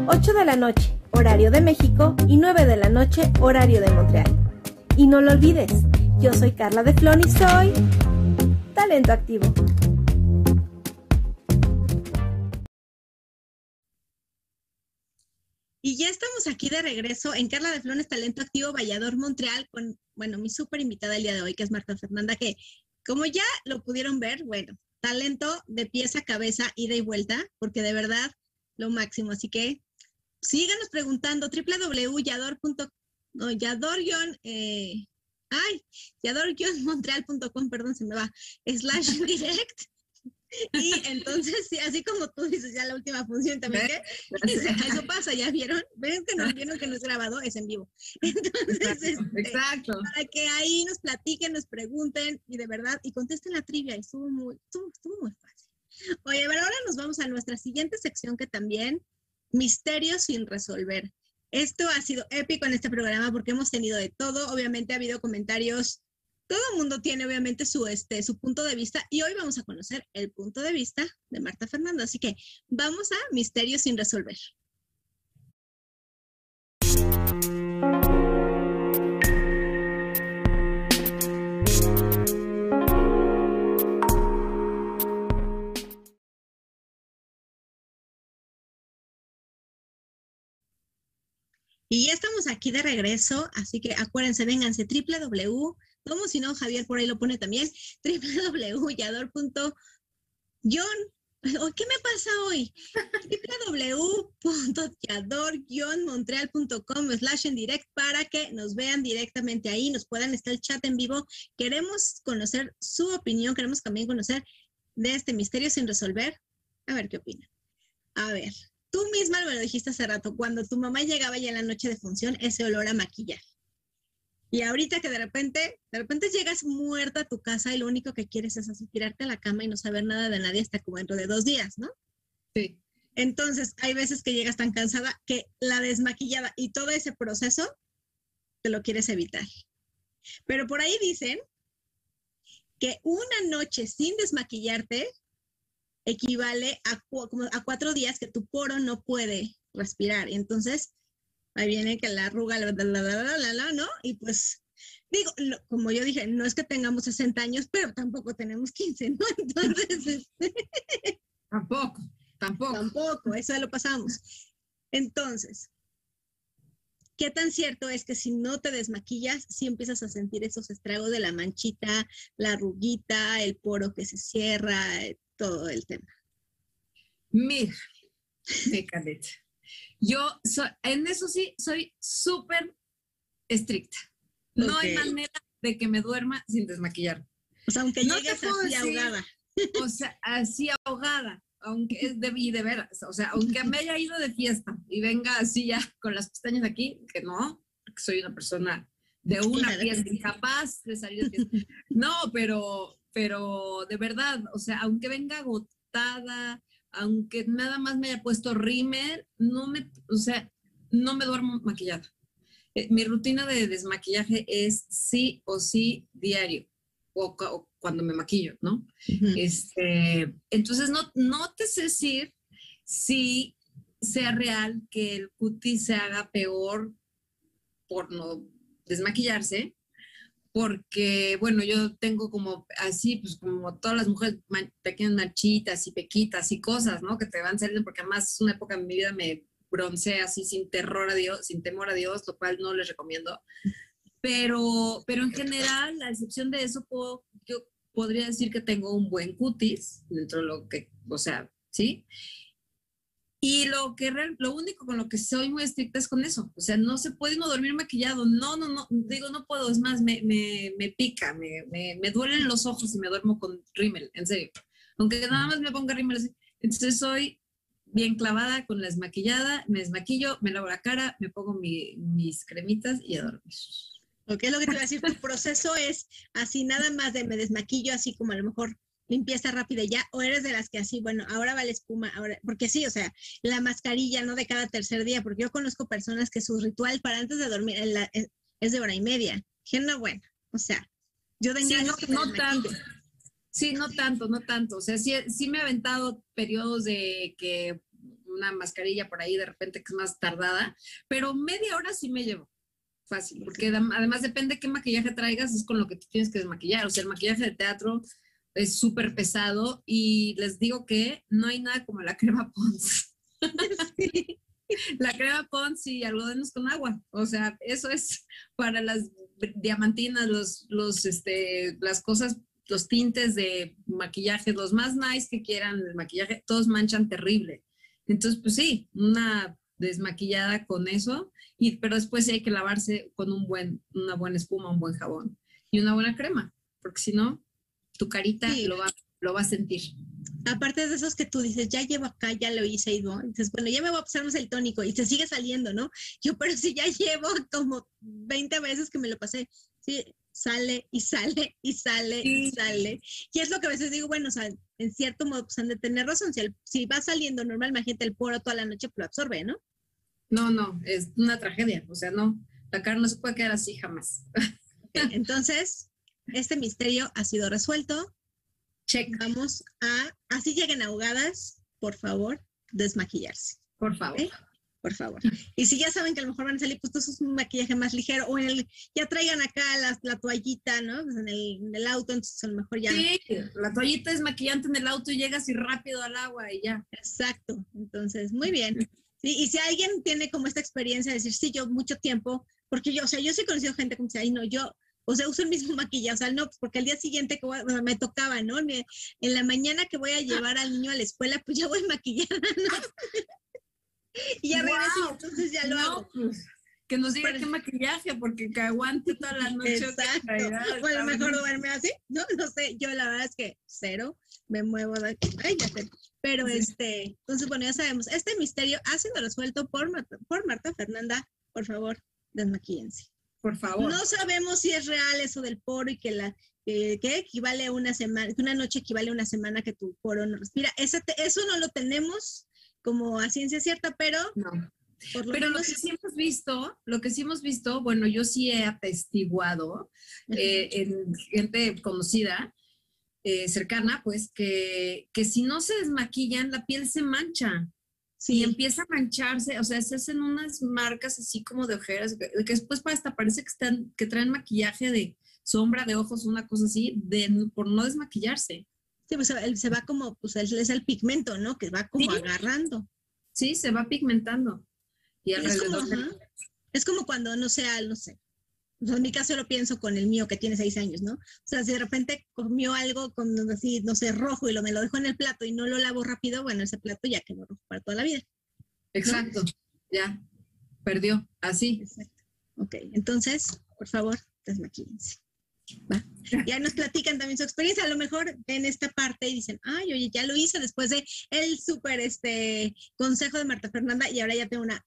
8 de la noche, horario de México, y 9 de la noche, horario de Montreal. Y no lo olvides, yo soy Carla de Flon y soy Talento Activo. Y ya estamos aquí de regreso en Carla de Flones Talento Activo Vallador Montreal con, bueno, mi súper invitada el día de hoy, que es Marta Fernanda, que como ya lo pudieron ver, bueno, talento de pieza a cabeza, ida y vuelta, porque de verdad lo máximo. Así que síganos preguntando www.yador.com, no, yador eh, ay, yador-montreal.com, perdón, se me va, slash direct y entonces, sí, así como tú dices, ya la última función también, ¿qué? Eso pasa, ¿ya vieron? ¿Ven que no, vieron que no es grabado? Es en vivo. Entonces, exacto, este, para que ahí nos platiquen, nos pregunten y de verdad, y contesten la trivia, estuvo muy, estuvo, estuvo muy fácil. Oye, pero ahora nos vamos a nuestra siguiente sección que también, misterios sin resolver. Esto ha sido épico en este programa porque hemos tenido de todo. Obviamente ha habido comentarios todo el mundo tiene obviamente su, este, su punto de vista y hoy vamos a conocer el punto de vista de Marta Fernando. Así que vamos a Misterios sin resolver. Y ya estamos aquí de regreso, así que acuérdense, vénganse www como si no, Javier por ahí lo pone también, www.yador.yon. ¿Qué me pasa hoy? www.yador-montreal.com slash en direct para que nos vean directamente ahí, nos puedan estar el chat en vivo. Queremos conocer su opinión, queremos también conocer de este misterio sin resolver. A ver qué opina. A ver, tú misma me lo dijiste hace rato, cuando tu mamá llegaba ya en la noche de función, ese olor a maquillaje. Y ahorita que de repente, de repente llegas muerta a tu casa y lo único que quieres es así tirarte a la cama y no saber nada de nadie hasta como dentro de dos días, ¿no? Sí. Entonces, hay veces que llegas tan cansada que la desmaquillada y todo ese proceso te lo quieres evitar. Pero por ahí dicen que una noche sin desmaquillarte equivale a, a cuatro días que tu poro no puede respirar. Y entonces, ahí viene que la arruga, la, la, la, la, ¿no? Y pues, digo, como yo dije, no es que tengamos 60 años, pero tampoco tenemos 15, ¿no? Entonces, este, tampoco, tampoco. Tampoco, eso lo pasamos. Entonces, ¿qué tan cierto es que si no te desmaquillas, sí empiezas a sentir esos estragos de la manchita, la arruguita, el poro que se cierra, todo el tema? Mira, déjate. Yo en eso sí soy súper estricta. No hay manera de que me duerma sin desmaquillar. O sea, aunque no llegues así ahogada. O sea, así ahogada, aunque es de, y de veras, o sea, aunque me haya ido de fiesta y venga así ya con las pestañas aquí, que no, que soy una persona de una fiesta incapaz de salir de fiesta. No, pero, pero de verdad, o sea, aunque venga agotada, aunque nada más me haya puesto rímel, no me, o sea, no me duermo maquillada. Eh, mi rutina de desmaquillaje es sí o sí diario, o, cuando me maquillo, ¿no? este, entonces, no, no te sé decir si sea real que el cutis se haga peor por no desmaquillarse, porque, bueno, yo tengo como así, pues como todas las mujeres, pequeñas manchitas y pequitas y cosas, ¿no? Que te van saliendo, porque además es una época en mi vida me bronceé así sin terror a Dios, sin temor a Dios, lo cual no les recomiendo. Pero, pero en general, a excepción de eso, puedo, yo podría decir que tengo un buen cutis dentro de lo que, o sea, ¿sí? Y lo que lo único con lo que soy muy estricta es con eso. O sea, no se puede uno dormir maquillado. No, no, no. Digo, no puedo. Es más, me, me, me pica, me, me, me, duelen los ojos y me duermo con rímel, en serio. Aunque nada más me ponga rímel así. Entonces soy bien clavada con la desmaquillada, me desmaquillo, me lavo la cara, me pongo mi, mis cremitas y a dormir. Ok, lo que te iba a decir, tu proceso es así, nada más de me desmaquillo, así como a lo mejor limpieza rápida ya, o eres de las que así, bueno, ahora va la espuma, ahora, porque sí, o sea, la mascarilla, no de cada tercer día, porque yo conozco personas que su ritual para antes de dormir es de hora y media. Dije, no, bueno, o sea, yo de Sí, no, que no tanto. Sí, no tanto, no tanto. O sea, sí, sí me he aventado periodos de que una mascarilla por ahí de repente que es más tardada, pero media hora sí me llevo. Fácil, porque adem- además depende qué maquillaje traigas, es con lo que tú tienes que desmaquillar. O sea, el maquillaje de teatro es súper pesado y les digo que no hay nada como la crema Pons. La crema Pons y algodones con agua. O sea, eso es para las diamantinas, los, los, este, las cosas, los tintes de maquillaje, los más nice que quieran el maquillaje, todos manchan terrible. Entonces, pues sí, una desmaquillada con eso, y, pero después sí hay que lavarse con un buen, una buena espuma, un buen jabón y una buena crema, porque si no, tu carita Sí. lo, va, lo va a sentir. Aparte de esos que tú dices, ya llevo acá, ya lo hice y no, dices, bueno, ya me voy a pasar más el tónico y te sigue saliendo, ¿no? Yo, pero si ya llevo como 20 veces que me lo pasé, sí, sale y sale y sale y Sí. sale. Y es lo que a veces digo, bueno, o sea, en cierto modo, pues han de tener razón, si, el- si va saliendo normal, imagínate el poro toda la noche, pues lo absorbe, ¿no? No, no, es una tragedia, o sea, no, la cara no se puede quedar así jamás. Entonces, este misterio ha sido resuelto. Check, Vamos a, así lleguen ahogadas, por favor, desmaquillarse. por favor. Por favor. Y si ya saben que a lo mejor van a salir, pues entonces es un maquillaje más ligero o en el, ya traigan acá la, la toallita, ¿no? Pues en, el, en el auto, entonces a lo mejor ya. Sí, la toallita es maquillante en el auto y llegas y rápido al agua y ya. Exacto. Entonces, muy bien. Y si alguien tiene como esta experiencia de decir, sí, yo mucho tiempo, porque yo, o sea, yo sí he conocido gente como dice, ay, no, yo, o sea, uso el mismo maquillaje, o sea, no, pues porque al día siguiente que voy o sea, me tocaba, ¿no? En la mañana que voy a llevar al niño a la escuela, pues ya voy maquillada, ¿no? y ya regreso y entonces ya lo No, hago. pues, que nos diga Pero- qué maquillaje, porque que aguante toda la noche. Exacto. Ay, O a lo mejor duerme así, ¿no? No sé, yo la verdad es que cero, me muevo de aquí, ay, ya sé. Pero Sí. este, entonces, bueno, ya sabemos, este misterio ha sido resuelto por Marta, por Marta Fernanda, por favor, desmaquíense. Por favor. No sabemos si es real eso del poro y que la que, que equivale a una semana, que una noche equivale a una semana que tu poro no respira. Ese te- eso no lo tenemos como a ciencia cierta, pero No. por lo Pero lo menos que sí hemos visto, lo que sí hemos visto, bueno, yo sí he atestiguado eh, en gente conocida, eh, cercana, pues, que, que si no se desmaquillan, la piel se mancha y sí, empieza a mancharse, o sea, se hacen unas marcas así como de ojeras, que, después hasta parece que, están, que traen maquillaje de sombra de ojos, una cosa así, de, por no desmaquillarse. sí, pues, se va como, pues es, es el pigmento, ¿no? Que va como Sí. agarrando. Sí, se va pigmentando. Y Es como, es como cuando, no sé, no sé. O sea, en mi caso lo pienso con el mío que tiene seis años, ¿no? O sea, si de repente comió algo con así, no sé, rojo y lo, me lo dejó en el plato y no lo lavo rápido, bueno, ese plato ya quedó rojo para toda la vida. Exacto, ya, perdió, así. Exacto. Ok, entonces, por favor, desmaquíllense. ¿va? Y ahí nos platican también su experiencia. A lo mejor ven esta parte y dicen, ay, oye, ya lo hice después de el súper este, consejo de Marta Fernanda y ahora ya tengo una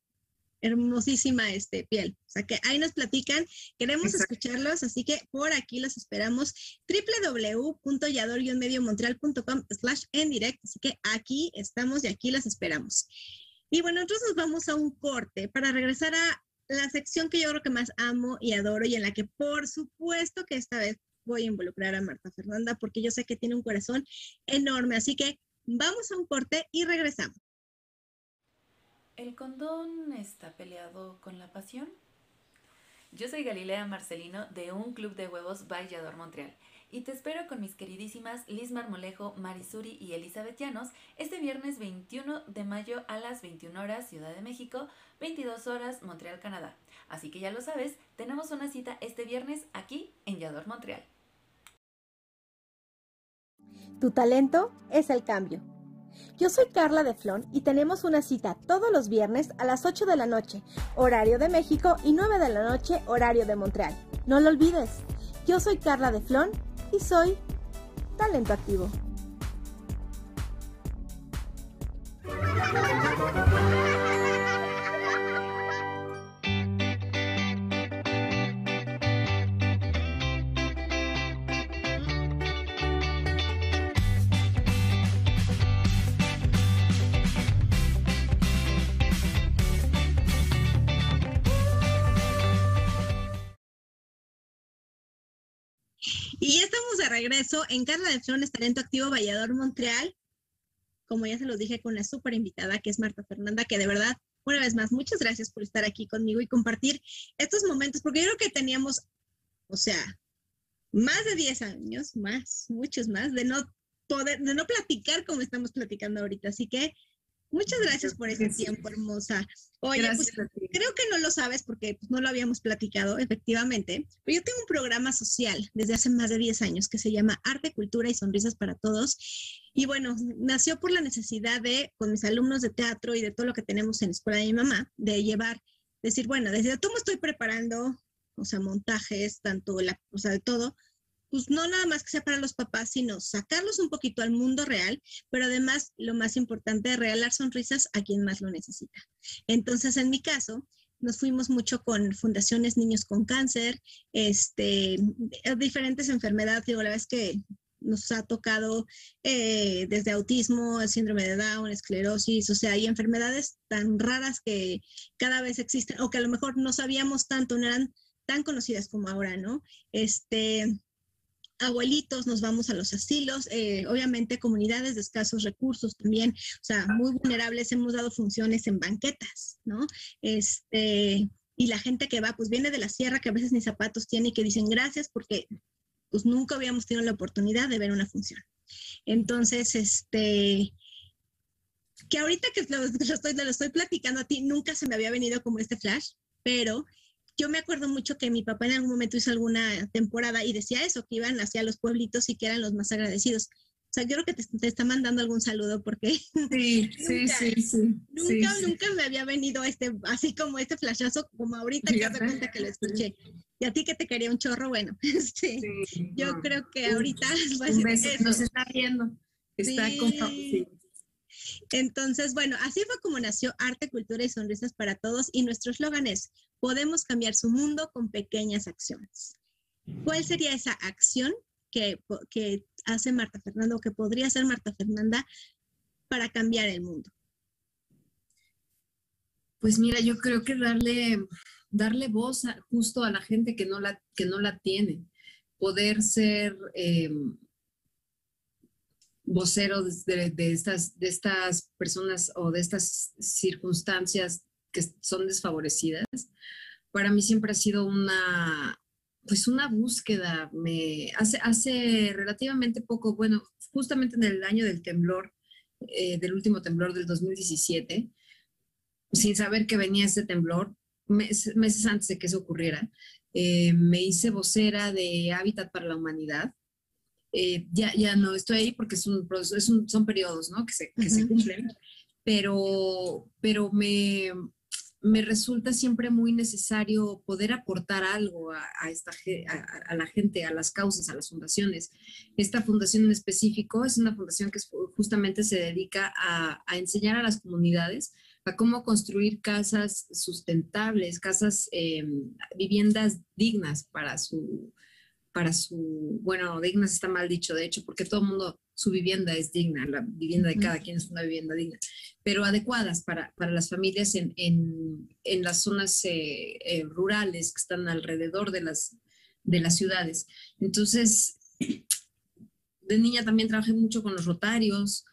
hermosísima este, piel. O sea que ahí nos platican, queremos Exacto. escucharlos, así que por aquí los esperamos www.yador-mediomontreal.com slash en direct, así que aquí estamos y aquí los esperamos. Y bueno, nosotros nos vamos a un corte para regresar a la sección que yo creo que más amo y adoro y en la que por supuesto que esta vez voy a involucrar a Marta Fernanda porque yo sé que tiene un corazón enorme, así que vamos a un corte y regresamos. ¿El condón está peleado con la pasión? Yo soy Galilea Marcelino de un club de huevos Vallador Montreal y te espero con mis queridísimas Liz Marmolejo, Marisuri y Elizabeth Llanos este viernes 21 de mayo a las 21 horas Ciudad de México, 22 horas Montreal, Canadá. Así que ya lo sabes, tenemos una cita este viernes aquí en Yador Montreal. Tu talento es el cambio. Yo soy Carla de Flon y tenemos una cita todos los viernes a las 8 de la noche, horario de México, y 9 de la noche, horario de Montreal. No lo olvides. Yo soy Carla de Flon y soy talento activo. Y ya estamos de regreso en Carla de Flones, Talento Activo Vallador Montreal. Como ya se los dije, con una súper invitada que es Marta Fernanda, que de verdad, una vez más, muchas gracias por estar aquí conmigo y compartir estos momentos, porque yo creo que teníamos, o sea, más de 10 años, más, muchos más, de no poder, de no platicar como estamos platicando ahorita. Así que Muchas gracias por ese tiempo, hermosa. Oye, pues, creo que no lo sabes porque pues, no lo habíamos platicado, efectivamente, pero yo tengo un programa social desde hace más de 10 años que se llama Arte, Cultura y Sonrisas para Todos. Y bueno, nació por la necesidad de, con mis alumnos de teatro y de todo lo que tenemos en la escuela de mi mamá, de llevar, decir, bueno, desde me estoy preparando, o sea, montajes, tanto la, o sea, de todo, pues no nada más que sea para los papás, sino sacarlos un poquito al mundo real, pero además lo más importante, regalar sonrisas a quien más lo necesita. Entonces, en mi caso, nos fuimos mucho con fundaciones Niños con Cáncer, este, diferentes enfermedades, digo, la verdad es que nos ha tocado eh, desde autismo, síndrome de Down, esclerosis, o sea, hay enfermedades tan raras que cada vez existen o que a lo mejor no sabíamos tanto, no eran tan conocidas como ahora, ¿no? Este, abuelitos, nos vamos a los asilos, eh, obviamente comunidades de escasos recursos también, o sea, muy vulnerables, hemos dado funciones en banquetas, ¿no? Este, y la gente que va, pues viene de la sierra, que a veces ni zapatos tiene y que dicen gracias porque pues nunca habíamos tenido la oportunidad de ver una función. Entonces, este, que ahorita que lo, lo estoy platicando a ti, nunca se me había venido como este flash, pero yo me acuerdo mucho que mi papá en algún momento hizo alguna temporada y decía eso, que iban hacia los pueblitos y que eran los más agradecidos. O sea, yo creo que te, está mandando algún saludo porque sí, sí, sí, sí, nunca, nunca me había venido este, así como este flashazo, como ahorita que te cuenta que lo escuché. Y a ti que te quería un chorro, bueno, este, yo creo que ahorita nos está viendo. Está con, entonces, bueno, así fue como nació Arte, Cultura y Sonrisas para Todos y nuestro eslogan es, podemos cambiar su mundo con pequeñas acciones. ¿Cuál sería esa acción que, hace Marta Fernanda o que podría hacer Marta Fernanda para cambiar el mundo? Pues mira, yo creo que darle, darle voz justo a la gente que no la, que no la tiene, poder ser... Eh, vocero de, estas, de estas personas o de estas circunstancias que son desfavorecidas, para mí siempre ha sido una, pues una búsqueda. Me, hace, hace relativamente poco, bueno, justamente en el año del temblor, eh, del último temblor del 2017, sin saber que venía ese temblor, meses, antes de que eso ocurriera, eh, me hice vocera de Hábitat para la Humanidad, eh, ya, ya no estoy ahí porque es un es un, son periodos ¿no? que, se, que se cumplen, pero, pero me, me resulta siempre muy necesario poder aportar algo a, esta, a, la gente, a las causas, a las fundaciones. Esta fundación en específico es una fundación que justamente se dedica a, enseñar a las comunidades a cómo construir casas sustentables, casas, eh, viviendas dignas para su, para su, bueno, dignas está mal dicho, de hecho, porque todo el mundo, su vivienda es digna, la vivienda de cada quien es una vivienda digna, pero adecuadas para, para las familias en, en, en las zonas eh, eh, rurales que están alrededor de las, de las ciudades. Entonces, de niña también trabajé mucho con los rotarios,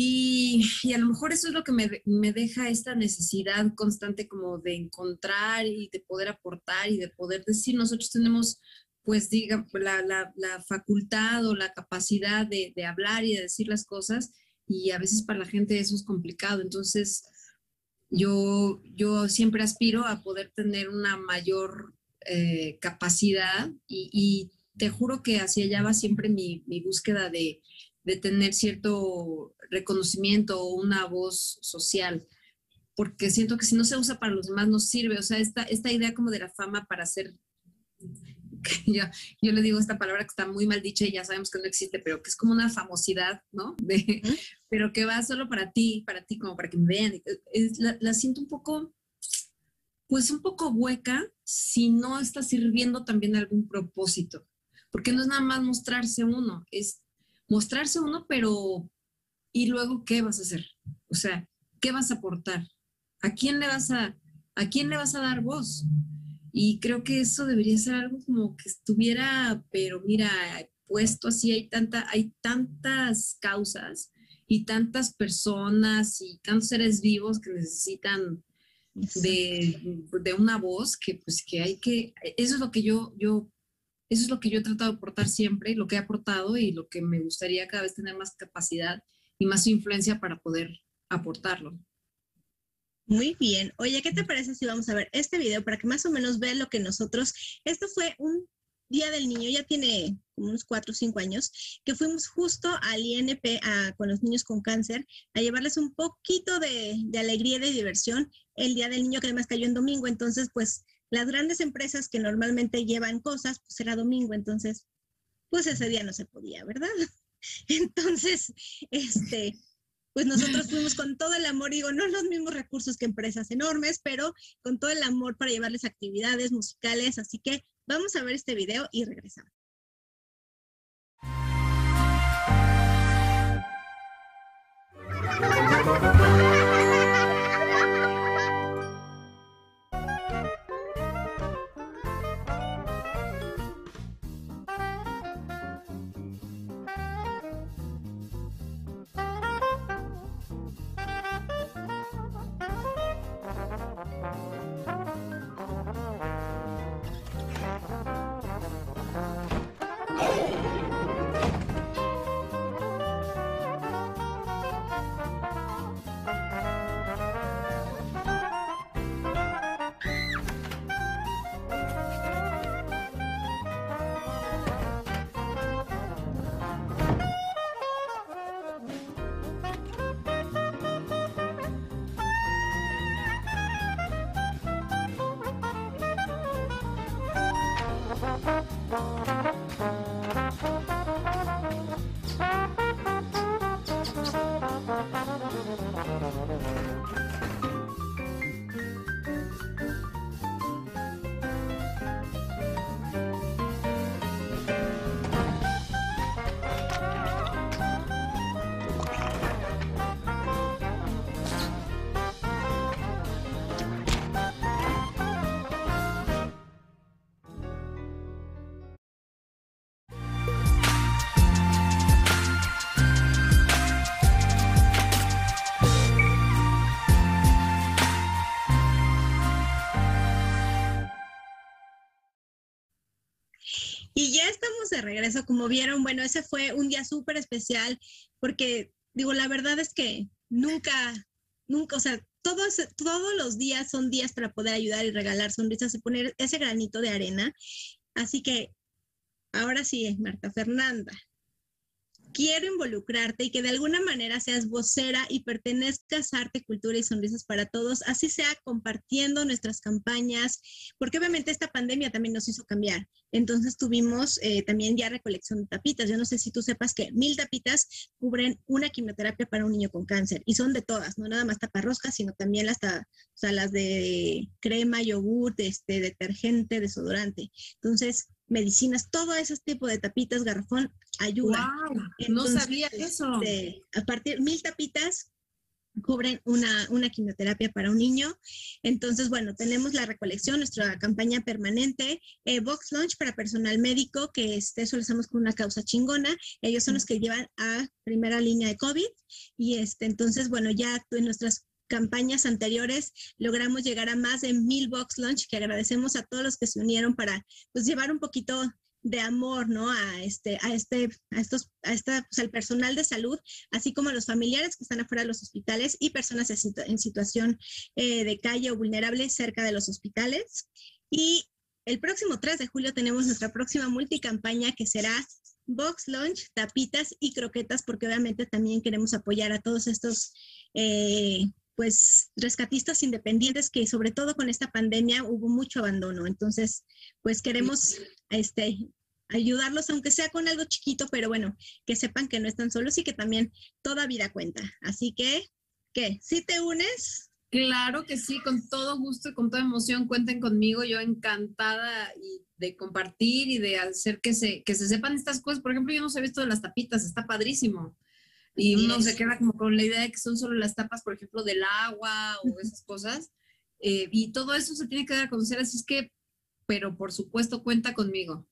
y, y, a lo mejor eso es lo que me, me, deja esta necesidad constante como de encontrar y de poder aportar y de poder decir, nosotros tenemos pues diga, la, la, facultad o la capacidad de, de, hablar y de decir las cosas y a veces para la gente eso es complicado. Entonces, yo, yo siempre aspiro a poder tener una mayor eh, capacidad y, y, te juro que hacia allá va siempre mi, mi búsqueda de, de tener cierto reconocimiento o una voz social porque siento que si no se usa para los demás no sirve. O sea, esta, esta idea como de la fama para ser yo, yo le digo esta palabra que está muy mal dicha y ya sabemos que no existe, pero que es como una famosidad, ¿no? De, pero que va solo para ti, para ti, como para que me vean. Es, la, la, siento un poco, pues un poco hueca si no está sirviendo también algún propósito, porque no es nada más mostrarse uno, es mostrarse uno, pero ¿y luego qué vas a hacer? O sea, ¿qué vas a aportar? ¿A quién le vas a, a quién le vas a dar voz? Y creo que eso debería ser algo como que estuviera, pero mira, puesto así, hay, tanta, hay tantas causas y tantas personas y tantos seres vivos que necesitan de, de, una voz que pues que hay que, eso es lo que yo, yo, eso es lo que yo he tratado de aportar siempre, lo que he aportado y lo que me gustaría cada vez tener más capacidad y más influencia para poder aportarlo. Muy bien. Oye, ¿qué te parece si vamos a ver este video para que más o menos vean lo que nosotros, esto fue un Día del Niño, ya tiene como unos cuatro o cinco años, que fuimos justo al INP con los niños con cáncer a llevarles un poquito de, de alegría y de diversión el Día del Niño, que además cayó en domingo. Entonces, pues las grandes empresas que normalmente llevan cosas, pues era domingo, entonces, pues ese día no se podía, ¿verdad? Entonces, este, pues nosotros fuimos con todo el amor, digo, no los mismos recursos que empresas enormes, pero con todo el amor para llevarles actividades musicales. Así que vamos a ver este video y regresamos. Regreso, como vieron, bueno, ese fue un día súper especial porque, digo, la verdad es que nunca, nunca, o sea, todos, todos los días son días para poder ayudar y regalar sonrisas y poner ese granito de arena. Así que, ahora sí, Marta Fernanda, quiero involucrarte y que de alguna manera seas vocera y pertenezcas a Arte, Cultura y Sonrisas para Todos, así sea compartiendo nuestras campañas, porque obviamente esta pandemia también nos hizo cambiar. Entonces tuvimos eh, también ya recolección de tapitas. Yo no sé si tú sepas que mil tapitas cubren una quimioterapia para un niño con cáncer y son de todas, no nada más taparroscas, sino también las, o sea, las de crema, yogur, este, detergente, desodorante. Entonces, medicinas, todo ese tipo de tapitas, garrafón, ayuda. no sabía eso. Este, a partir mil tapitas cubren una, una, quimioterapia para un niño. Entonces, bueno, tenemos la recolección, nuestra campaña permanente, eh, Box Launch para personal médico, que este, eso lo hacemos con una causa chingona. Ellos son los que llevan a primera línea de COVID. Y este, entonces, bueno, ya en nuestras campañas anteriores logramos llegar a más de mil box lunch que agradecemos a todos los que se unieron para pues llevar un poquito de amor, ¿no? A este, a este, a estos, a esta, pues, al personal de salud, así como a los familiares que están afuera de los hospitales y personas en, situación eh, de calle o vulnerable cerca de los hospitales. Y el próximo 3 de julio tenemos nuestra próxima multicampaña que será Box Lunch, tapitas y croquetas, porque obviamente también queremos apoyar a todos estos eh, pues rescatistas independientes que sobre todo con esta pandemia hubo mucho abandono. Entonces, pues queremos este, ayudarlos, aunque sea con algo chiquito, pero bueno, que sepan que no están solos y que también toda vida cuenta. Así que, ¿qué? ¿Sí te unes? Claro que sí, con todo gusto y con toda emoción, cuenten conmigo, yo encantada y de compartir y de hacer que se, que se sepan estas cosas. Por ejemplo, yo no sé visto de las tapitas, está padrísimo y uno se queda como con la idea de que son solo las tapas, por ejemplo, del agua o esas cosas. Eh, y todo eso se tiene que dar a conocer, así es que pero por supuesto cuenta conmigo.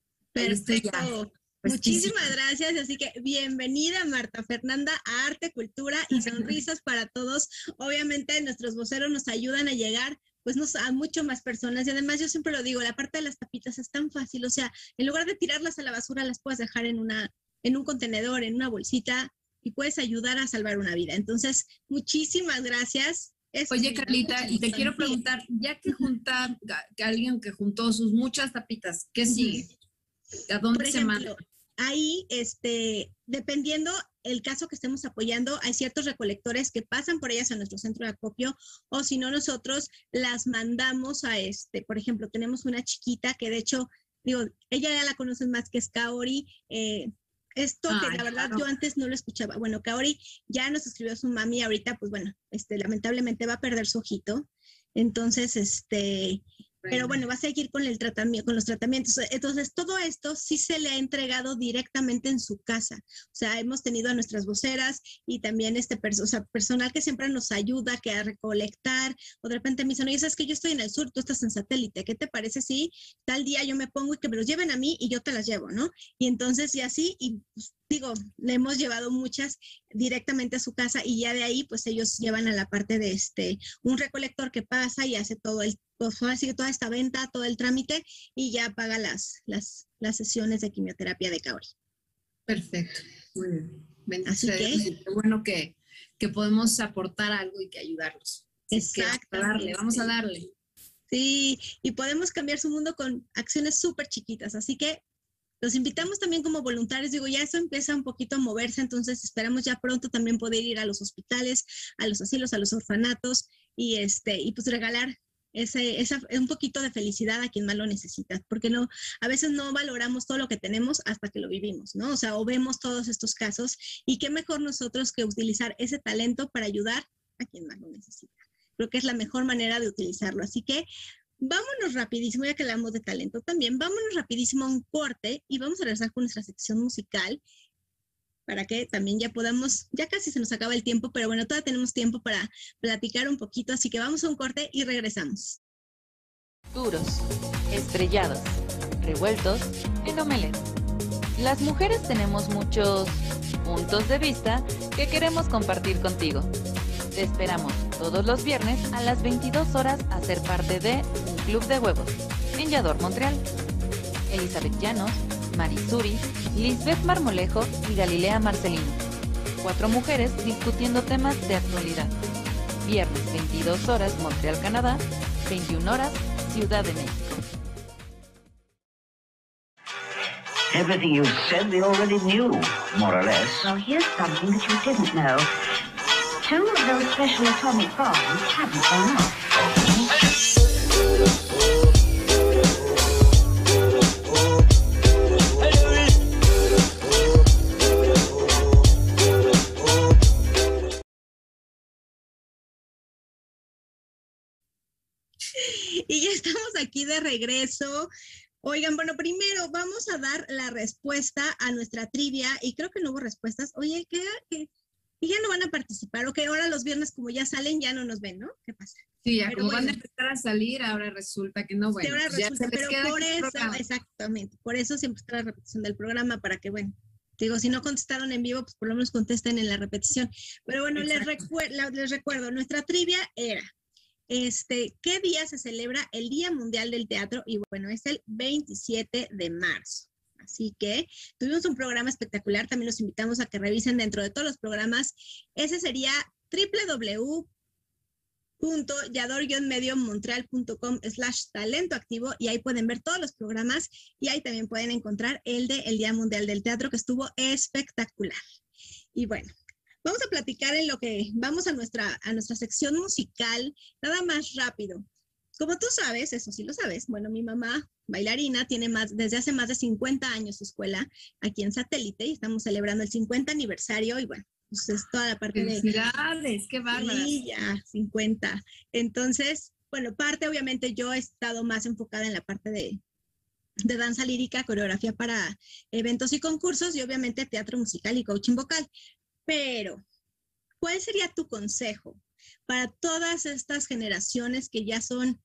Perfecto. Muchísimas gracias. Así que bienvenida Marta Fernanda a Arte, Cultura y Sonrisas para Todos. Obviamente nuestros voceros nos ayudan a llegar pues nos, a mucho más personas. Y además yo siempre lo digo, la parte de las tapitas es tan fácil. O sea, en lugar de tirarlas a la basura, las puedes dejar en, una, en un contenedor, en una bolsita y puedes ayudar a salvar una vida. Entonces, muchísimas gracias. Oye, Carlita, y te quiero preguntar, ya que junta, que alguien que juntó sus muchas tapitas, ¿qué sigue? ¿A dónde se manda? Ahí, este, dependiendo el caso que estemos apoyando, hay ciertos recolectores que pasan por ellas a nuestro centro de acopio o si no nosotros las mandamos a este, por ejemplo, tenemos una chiquita que de hecho, digo, ella ya la conocen más que es Kaori, eh, esto que la verdad yo antes no lo escuchaba. Bueno, Kaori ya nos escribió su mami, ahorita pues bueno, este, lamentablemente va a perder su ojito. Entonces, este, pero bueno, va a seguir con el tratamiento, con los tratamientos. Entonces, todo esto sí se le ha entregado directamente en su casa. O sea, hemos tenido a nuestras voceras y también este personal que siempre nos ayuda que a recolectar, o de repente me dicen, oye, sabes que yo estoy en el sur, tú estás en satélite, ¿qué te parece si tal día yo me pongo y que me los lleven a mí y yo te las llevo, ¿no? Y entonces, y así, y pues, digo, le hemos llevado muchas directamente a su casa y ya de ahí, pues ellos llevan a la parte de este, un recolector que pasa y hace todo el pues ahora sigue toda esta venta, todo el trámite y ya paga las, las, las sesiones de quimioterapia de Kaori. Perfecto, muy bien. Así que, qué bueno que, que, podemos aportar algo y que ayudarlos. Exacto. Darle, vamos a darle. Sí, y podemos cambiar su mundo con acciones súper chiquitas. Así que los invitamos también como voluntarios. Digo, ya eso empieza un poquito a moverse, entonces esperamos ya pronto también poder ir a los hospitales, a los asilos, a los orfanatos y, este, y pues regalar ese, un poquito de felicidad a quien más lo necesita, porque no, a veces no valoramos todo lo que tenemos hasta que lo vivimos, ¿no? O sea, o vemos todos estos casos y qué mejor nosotros que utilizar ese talento para ayudar a quien más lo necesita. Creo que es la mejor manera de utilizarlo. Así que vámonos rapidísimo, ya que hablamos de talento también, vámonos rapidísimo a un corte y vamos a regresar con nuestra sección musical para que también ya podamos, ya casi se nos acaba el tiempo, pero bueno, todavía tenemos tiempo para platicar un poquito, así que vamos a un corte y regresamos. Duros, estrellados, revueltos en omelet. Las mujeres tenemos muchos puntos de vista que queremos compartir contigo. Te esperamos todos los viernes a las 22 horas a ser parte de un club de huevos en Yador, Montreal. Elizabeth Llanos, Marisuri, Lisbeth Marmolejo y Galilea Marcelino. Cuatro mujeres discutiendo temas de actualidad. Viernes 22 horas Montreal, Canadá, 21 horas Ciudad de México. Everything you said they already knew, more or less. Well, here's something that you didn't know. Two of those special atomic bombs haven't gone off. Y ya estamos aquí de regreso. Oigan, bueno, primero vamos a dar la respuesta a nuestra trivia y creo que no hubo respuestas. Oye, ¿qué? Y ya no van a participar, ok, ahora los viernes como ya salen ya no nos ven, ¿no? ¿Qué pasa? Sí, ya como van a empezar a salir, ahora resulta que no, bueno. ahora pues pero por eso, exactamente, por eso siempre está la repetición del programa para que, bueno, digo, si no contestaron en vivo, pues por lo menos contesten en la repetición. Pero bueno, les, les recuerdo, nuestra trivia era, este, ¿qué día se celebra el Día Mundial del Teatro? Y bueno, es el 27 de marzo. Así que tuvimos un programa espectacular. También los invitamos a que revisen dentro de todos los programas. Ese sería www.yador-mediomontreal.com slash talento activo y ahí pueden ver todos los programas y ahí también pueden encontrar el de el Día Mundial del Teatro que estuvo espectacular. Y bueno, Vamos a platicar en lo que vamos a nuestra, a nuestra sección musical, nada más rápido. Como tú sabes, eso sí lo sabes, bueno, mi mamá, bailarina, tiene más, desde hace más de 50 años su escuela aquí en Satélite y estamos celebrando el 50 aniversario y bueno, pues es toda la parte de... ¡Felicidades! ¡Qué bárbaro! Sí, ya, 50. Entonces, bueno, parte obviamente yo he estado más enfocada en la parte de, de danza lírica, coreografía para eventos y concursos y obviamente teatro musical y coaching vocal. Pero, ¿cuál sería tu consejo para todas estas generaciones que ya son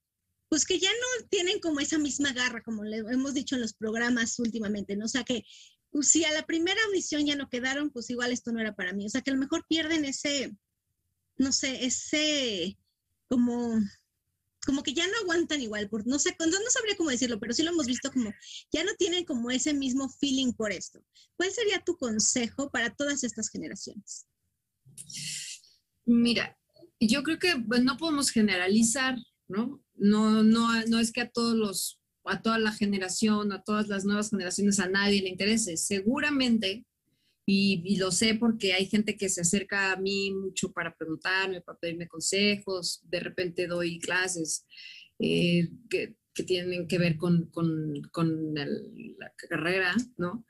pues que ya no tienen como esa misma garra, como le hemos dicho en los programas últimamente, ¿no? O sea, que pues, si a la primera audición ya no quedaron, pues igual esto no era para mí. O sea, que a lo mejor pierden ese, no sé, ese como como que ya no aguantan igual, por, no sé, no, no sabría cómo decirlo, pero sí lo hemos visto como, ya no tienen como ese mismo feeling por esto. ¿Cuál sería tu consejo para todas estas generaciones? Mira, yo creo que no podemos generalizar, ¿no? No, no, no es que a todos los, a toda la generación, a todas las nuevas generaciones, a nadie le interese. Seguramente y, lo sé porque hay gente que se acerca a mí mucho para preguntarme, para pedirme consejos. De repente doy clases eh, que, que, tienen que ver con, con, con la carrera, ¿no?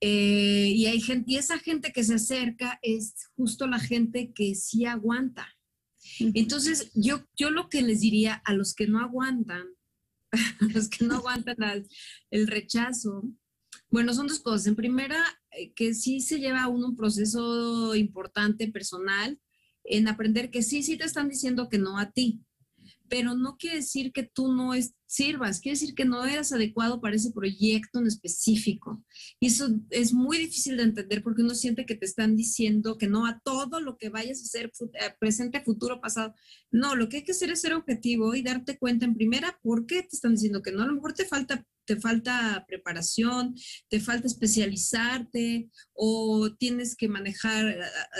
Eh, y hay gente, y esa gente que se acerca es justo la gente que sí aguanta. Entonces, yo, yo lo que les diría a los que no aguantan, a los que no aguantan el rechazo, bueno, son dos cosas. En primera, que sí se lleva a uno un proceso importante personal en aprender que sí, sí te están diciendo que no a ti, pero no quiere decir que tú no es, sirvas, quiere decir que no eras adecuado para ese proyecto en específico. Y eso es muy difícil de entender porque uno siente que te están diciendo que no a todo lo que vayas a hacer, eh, presente, futuro, pasado. No, lo que hay que hacer es ser objetivo y darte cuenta en primera por qué te están diciendo que no. A lo mejor te falta te falta preparación, te falta especializarte o tienes que manejar,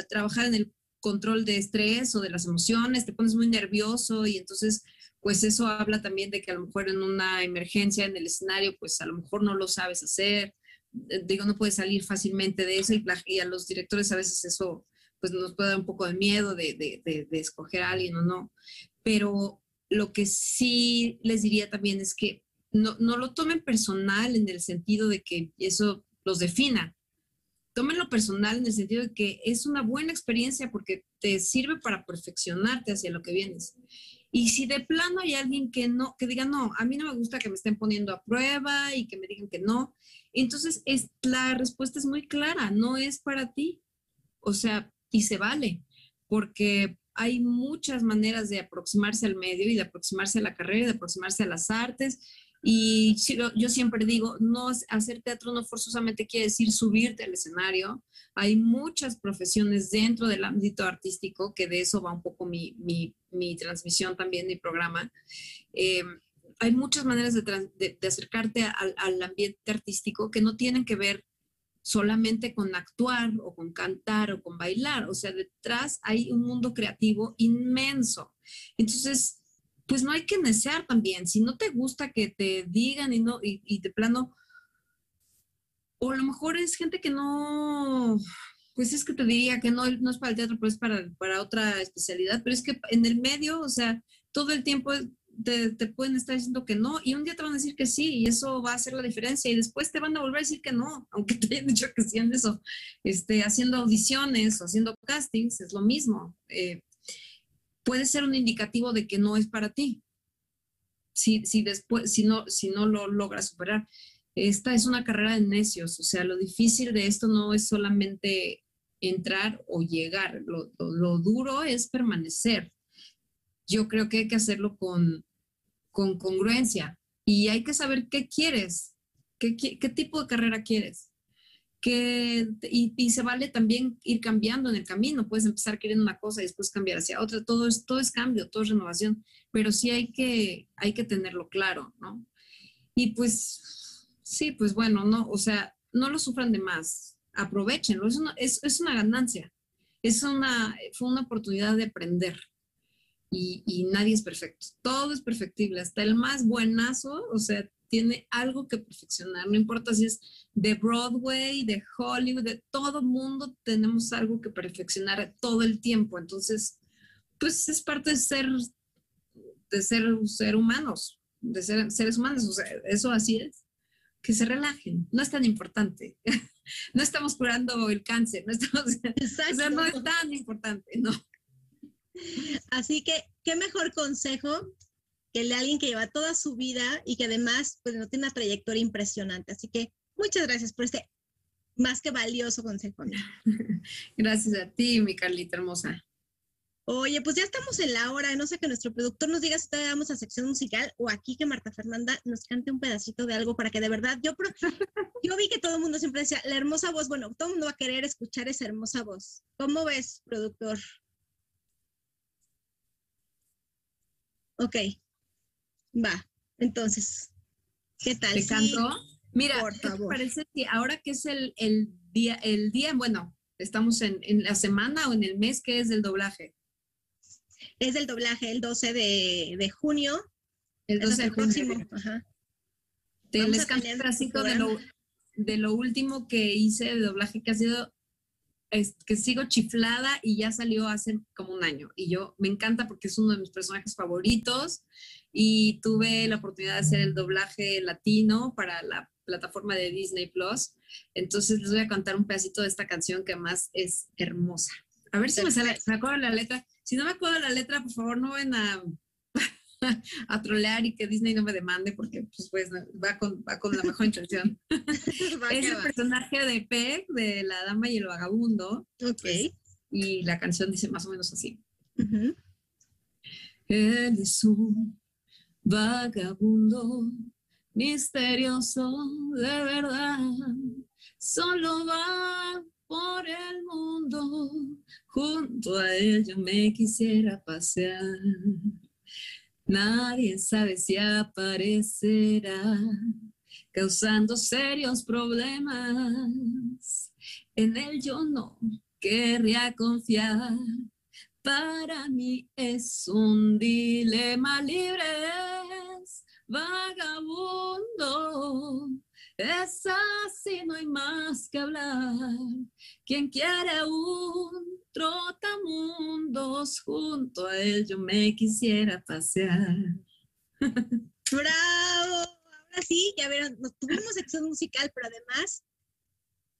trabajar en el control de estrés o de las emociones, te pones muy nervioso y entonces pues eso habla también de que a lo mejor en una emergencia en el escenario pues a lo mejor no lo sabes hacer, eh, digo, no puedes salir fácilmente de eso y, a los directores a veces eso pues nos puede dar un poco de miedo de, de, de escoger a alguien o no, pero lo que sí les diría también es que no, no lo tomen personal en el sentido de que eso los defina. Tómenlo personal en el sentido de que es una buena experiencia porque te sirve para perfeccionarte hacia lo que vienes. Y si de plano hay alguien que no, que diga, no, a mí no me gusta que me estén poniendo a prueba y que me digan que no, entonces es, la respuesta es muy clara, no es para ti. O sea, y se vale, porque hay muchas maneras de aproximarse al medio y de aproximarse a la carrera y de aproximarse a las artes y yo siempre digo, no hacer teatro no forzosamente quiere decir subirte al escenario. Hay muchas profesiones dentro del ámbito artístico, que de eso va un poco mi, mi, mi transmisión también, mi programa. Eh, hay muchas maneras de, de, acercarte al, al, ambiente artístico que no tienen que ver solamente con actuar o con cantar o con bailar. O sea, detrás hay un mundo creativo inmenso. Entonces, pues no hay que necear también. Si no te gusta que te digan y no, y, de plano, o a lo mejor es gente que no, pues es que te diría que no, no es para el teatro, pero es para, para otra especialidad, pero es que en el medio, o sea, todo el tiempo te, te, pueden estar diciendo que no y un día te van a decir que sí y eso va a hacer la diferencia y después te van a volver a decir que no, aunque te hayan dicho que sí en eso, este, haciendo audiciones o haciendo castings, es lo mismo. Eh, puede ser un indicativo de que no es para ti. Si, si después, si no, si no lo logras superar. Esta es una carrera de necios, o sea, lo difícil de esto no es solamente entrar o llegar, lo, lo, duro es permanecer. Yo creo que hay que hacerlo con, con congruencia y hay que saber qué quieres, qué, qué, qué tipo de carrera quieres que, y, se vale también ir cambiando en el camino, puedes empezar queriendo una cosa y después cambiar hacia otra, todo es, todo es cambio, todo es renovación, pero sí hay que, hay que tenerlo claro, ¿no? Y pues, sí, pues bueno, no, o sea, no lo sufran de más, aprovechenlo, es una, es, es una ganancia, es una, fue una oportunidad de aprender. Y, y nadie es perfecto, todo es perfectible, hasta el más buenazo, o sea, tiene algo que perfeccionar, no importa si es de Broadway, de Hollywood, de todo mundo tenemos algo que perfeccionar todo el tiempo. Entonces, pues es parte de ser, de ser, ser humanos, de ser seres humanos, o sea, eso así es. Que se relajen, no es tan importante. no estamos curando el cáncer, no estamos, o sea, no es tan importante, ¿no? Así que, ¿qué mejor consejo que el de alguien que lleva toda su vida y que además pues no tiene una trayectoria impresionante. Así que muchas gracias por este más que valioso consejo. Gracias a ti, mi Carlita hermosa. Oye, pues ya estamos en la hora. No sé que nuestro productor nos diga si todavía vamos a sección musical o aquí que Marta Fernanda nos cante un pedacito de algo para que de verdad yo, yo vi que todo el mundo siempre decía la hermosa voz. Bueno, todo el mundo va a querer escuchar esa hermosa voz. ¿Cómo ves, productor? Ok, va. Entonces, ¿qué tal? ¿Te canto? Mira, ¿qué te parece que ahora que es el, día, el día, bueno, estamos en, la semana o en el mes que es del doblaje? Es del doblaje, el 12 de, junio. El 12 de próximo. Ajá. Te les canto un de lo, de lo último que hice de doblaje que ha sido es que sigo chiflada y ya salió hace como un año. Y yo me encanta porque es uno de mis personajes favoritos y tuve la oportunidad de hacer el doblaje latino para la plataforma de Disney Plus. Entonces les voy a contar un pedacito de esta canción que más es hermosa. A ver si me, sale, me acuerdo la letra. Si no me acuerdo la letra, por favor, no ven a, a trolear y que Disney no me demande porque pues, pues va, con, va con la mejor intención. es el personaje de Peg, de La Dama y el Vagabundo. Ok. Pues, y la canción dice más o menos así. Él es un vagabundo misterioso de verdad, solo va por el mundo, junto a él yo me quisiera pasear. Nadie sabe si aparecerá, causando serios problemas. En él yo no querría confiar. Para mí es un dilema libre vagabundo. Es así, no hay más que hablar. Quien quiere un trotamundos, junto a él yo me quisiera pasear. ¡Bravo! Ahora sí, ya vieron, tuvimos sección musical, pero además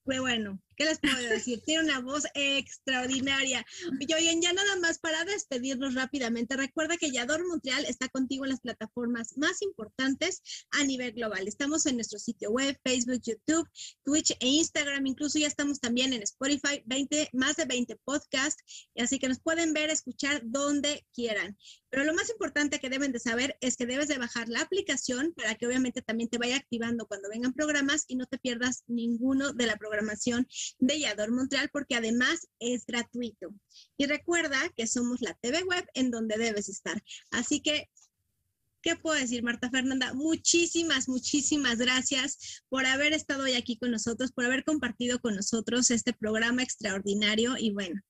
fue bueno. ¿Qué les puedo decir? Tiene una voz extraordinaria. Y oigan, ya nada más para despedirnos rápidamente, recuerda que Yador Montreal está contigo en las plataformas más importantes a nivel global. Estamos en nuestro sitio web, Facebook, YouTube, Twitch e Instagram. Incluso ya estamos también en Spotify, 20, más de 20 podcasts. Así que nos pueden ver, escuchar donde quieran. Pero lo más importante que deben de saber es que debes de bajar la aplicación para que obviamente también te vaya activando cuando vengan programas y no te pierdas ninguno de la programación de Yador Montreal porque además es gratuito. Y recuerda que somos la TV web en donde debes estar. Así que ¿Qué puedo decir, Marta Fernanda? Muchísimas, muchísimas gracias por haber estado hoy aquí con nosotros, por haber compartido con nosotros este programa extraordinario y bueno.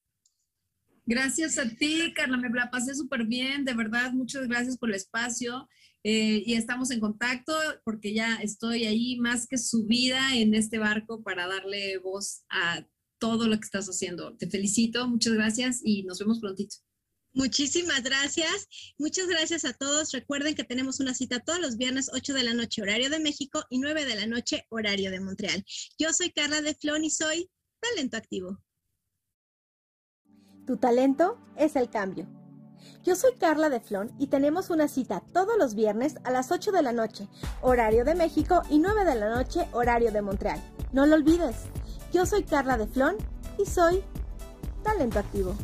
Gracias a ti, Carla, me la pasé súper bien, de verdad, muchas gracias por el espacio. Eh, y estamos en contacto porque ya estoy ahí más que subida en este barco para darle voz a todo lo que estás haciendo. Te felicito, muchas gracias y nos vemos prontito. Muchísimas gracias. Muchas gracias a todos. Recuerden que tenemos una cita todos los viernes 8 de la noche horario de México y 9 de la noche horario de Montreal. Yo soy Carla de Flon y soy Talento Activo. Tu talento es el cambio. Yo soy Carla de Flon y tenemos una cita todos los viernes a las 8 de la noche, horario de México, y 9 de la noche, horario de Montreal. No lo olvides. Yo soy Carla de Flon y soy Talento Activo.